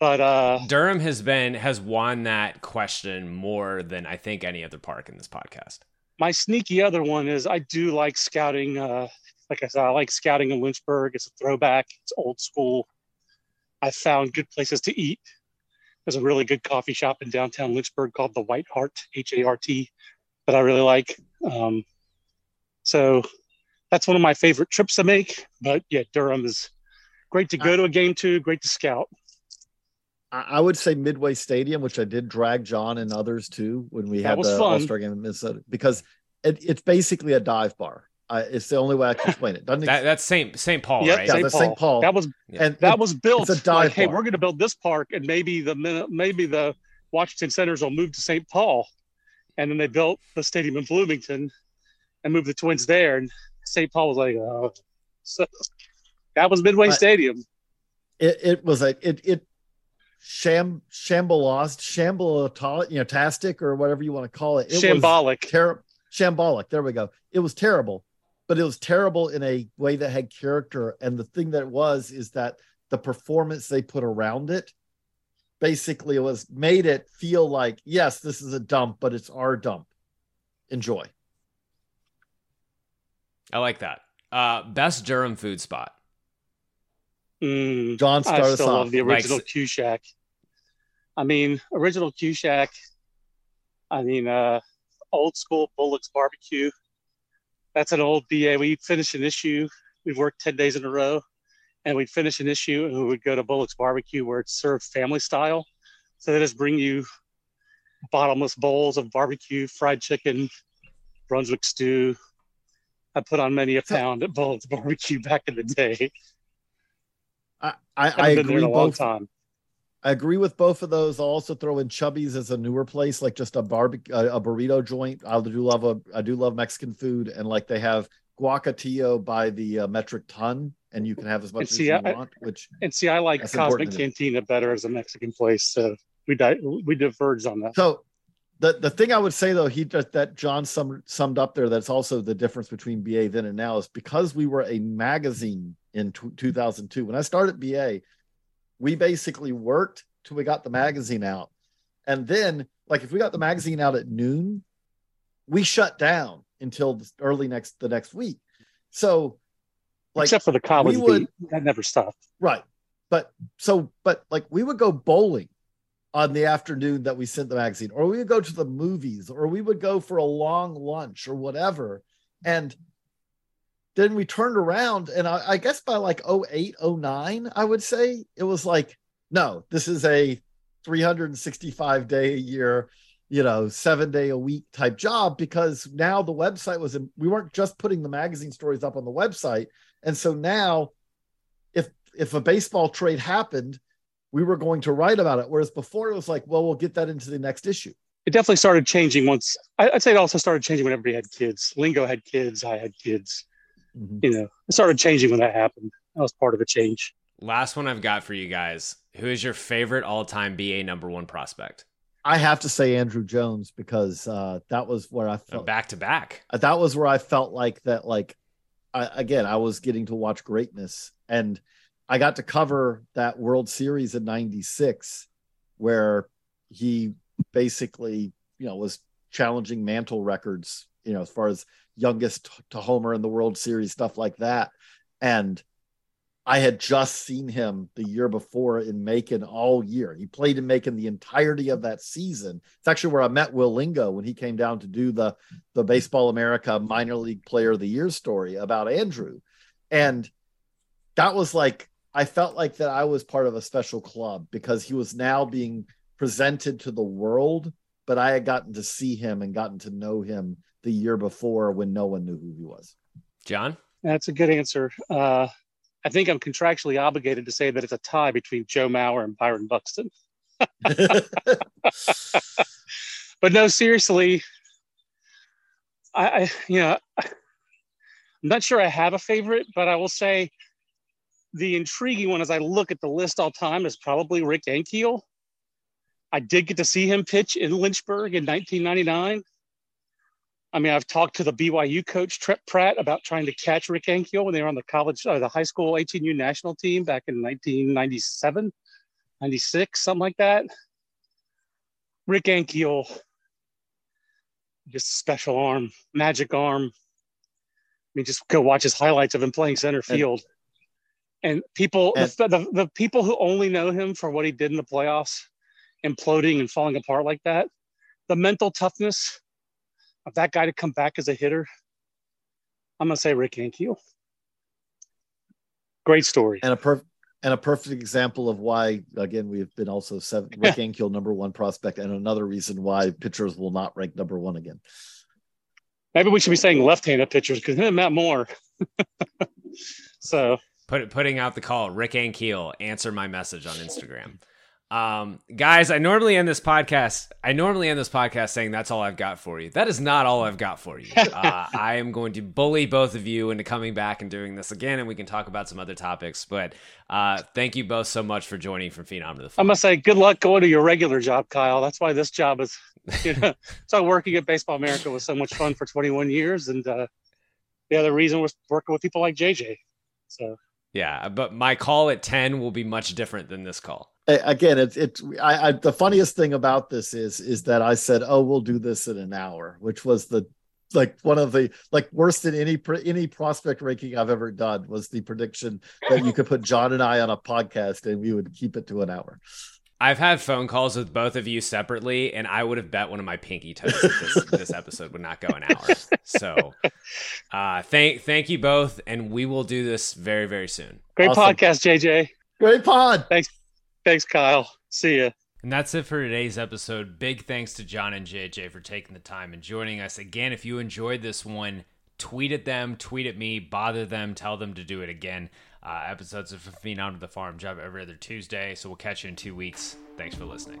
But uh, Durham has been has won that question more than I think any other park in this podcast. My sneaky other one is I do like scouting. Uh, like I said, I like scouting in Lynchburg. It's a throwback. It's old school. I found good places to eat. There's a really good coffee shop in downtown Lynchburg called the White Hart, H A R T, that I really like. Um, so that's one of my favorite trips to make. But yeah, Durham is great to go to a game to, great to scout. I would say Midway Stadium, which I did drag John and others to when we had the All Star game in Minnesota, because it, it's basically a dive bar. Uh, it's the only way I can explain it. Doesn't that, that's St. St. Paul, yep, right? Yeah, St. Paul. Paul. That was and that it, was built. It's a dive like, hey, we're going to build this park, and maybe the maybe the Washington Senators will move to St. Paul, and then they built the stadium in Bloomington, and moved the Twins there, and St. Paul was like, oh. so that was Midway but Stadium. It, it was a it it sham shambolost shambolot you know tastic or whatever you want to call it. it shambolic. terrible shambolic. There we go. It was terrible but it was terrible in a way that had character. And the thing that it was is that the performance they put around it basically was made it feel like yes this is a dump but it's our dump. Enjoy. I like that. Uh best durham food spot Mm, John, start I still love the original like, Q Shack. I mean, original Q Shack. I mean, uh, old school Bullock's barbecue. That's an old BA. We finish an issue. We've worked 10 days in a row and we'd finish an issue and we would go to Bullock's barbecue where it's served family style. So they just bring you bottomless bowls of barbecue, fried chicken, Brunswick stew. I put on many a pound at Bullock's barbecue back in the day. I, I, I agree both. Time. I agree with both of those. I'll also throw in Chubby's as a newer place, like just a barbecue, a, a, burrito joint. I do love a, I do love Mexican food, and like they have guacatillo by the uh, metric ton, and you can have as much and as see, you I, want. Which and see, I like Cosmic Cantina better as a Mexican place. So we di- we diverge on that. So the the thing I would say though, he just that John summed summed up there. That's also the difference between BA then and now is because we were a magazine in t- 2002. When I started BA, we basically worked till we got the magazine out, and then like if we got the magazine out at noon, we shut down until early next the next week. So, like except for the college we would, beat, that never stopped. Right, but so but like we would go bowling on the afternoon that we sent the magazine, or we would go to the movies, or we would go for a long lunch or whatever. And then we turned around, and I, I guess by like 08, 09, I would say it was like, no, this is a 365 day a year, you know, seven day a week type job because now the website was, in, we weren't just putting the magazine stories up on the website. And so now, if if a baseball trade happened, we were going to write about it. Whereas before it was like, well, we'll get that into the next issue. It definitely started changing once. I'd say it also started changing when everybody had kids. Lingo had kids. I had kids. Mm-hmm. You know, it started changing when that happened. That was part of a change. Last one I've got for you guys. Who is your favorite all-time BA number one prospect? I have to say Andruw Jones because uh, that was where I felt back to back. That was where I felt like that. Like I, again, I was getting to watch greatness, and I got to cover that World Series in 96 where he basically, you know, was challenging mantle records, you know, as far as youngest to homer in the World Series, stuff like that. And I had just seen him the year before in Macon all year. He played in Macon the entirety of that season. It's actually where I met Will Lingo when he came down to do the the Baseball America Minor League Player of the Year story about Andruw And that was like I felt like that I was part of a special club because he was now being presented to the world, but I had gotten to see him and gotten to know him the year before when no one knew who he was. John? That's a good answer. Uh, I think I'm contractually obligated to say that it's a tie between Joe Mauer and Byron Buxton. but no, seriously, I, I you know, I'm not sure I have a favorite, but I will say the intriguing one as I look at the list all time is probably Rick Ankiel. I did get to see him pitch in Lynchburg in 1999. I mean, I've talked to the BYU coach Trent Pratt about trying to catch Rick Ankiel when they were on the college or uh, the high school 18U national team back in 1997. 96, something like that. Rick Ankiel, just special arm, magic arm. I mean, just go watch his highlights of him playing center field. And, and people, and, the, the, the people who only know him for what he did in the playoffs, imploding and falling apart like that, the mental toughness of that guy to come back as a hitter, I'm gonna say Rick Ankiel. Great story. And a perfect and a perfect example of why again we've been also seven Rick Ankiel number one prospect and another reason why pitchers will not rank number one again. Maybe we should be saying left-handed pitchers because Matt Moore. so Put, putting out the call, Rick Ankiel, answer my message on Instagram. Um, guys, I normally end this podcast. I normally end this podcast saying that's all I've got for you. That is not all I've got for you. Uh, I am going to bully both of you into coming back and doing this again, and we can talk about some other topics. But uh, thank you both so much for joining from Phenom to the. Farm. I must say, good luck going to your regular job, Kyle. That's why this job is, you know, so working at Baseball America was so much fun for 21 years, and uh, the other reason was working with people like JJ. So. Yeah, but my call at 10 will be much different than this call again it's it I, I, the funniest thing about this is is that i said oh we'll do this in an hour which was the like one of the like worse than any any prospect ranking i've ever done was the prediction that you could put john and i on a podcast and we would keep it to an hour I've had phone calls with both of you separately, and I would have bet one of my pinky toes that this, this episode would not go an hour. So, uh, thank thank you both, and we will do this very very soon. Great awesome. podcast, JJ. Great pod. Thanks. Thanks, Kyle. See ya. And that's it for today's episode. Big thanks to John and JJ for taking the time and joining us. Again, if you enjoyed this one, tweet at them, tweet at me, bother them, tell them to do it again. Uh, episodes of Phenom to the Farm drop every other Tuesday, so we'll catch you in two weeks. Thanks for listening.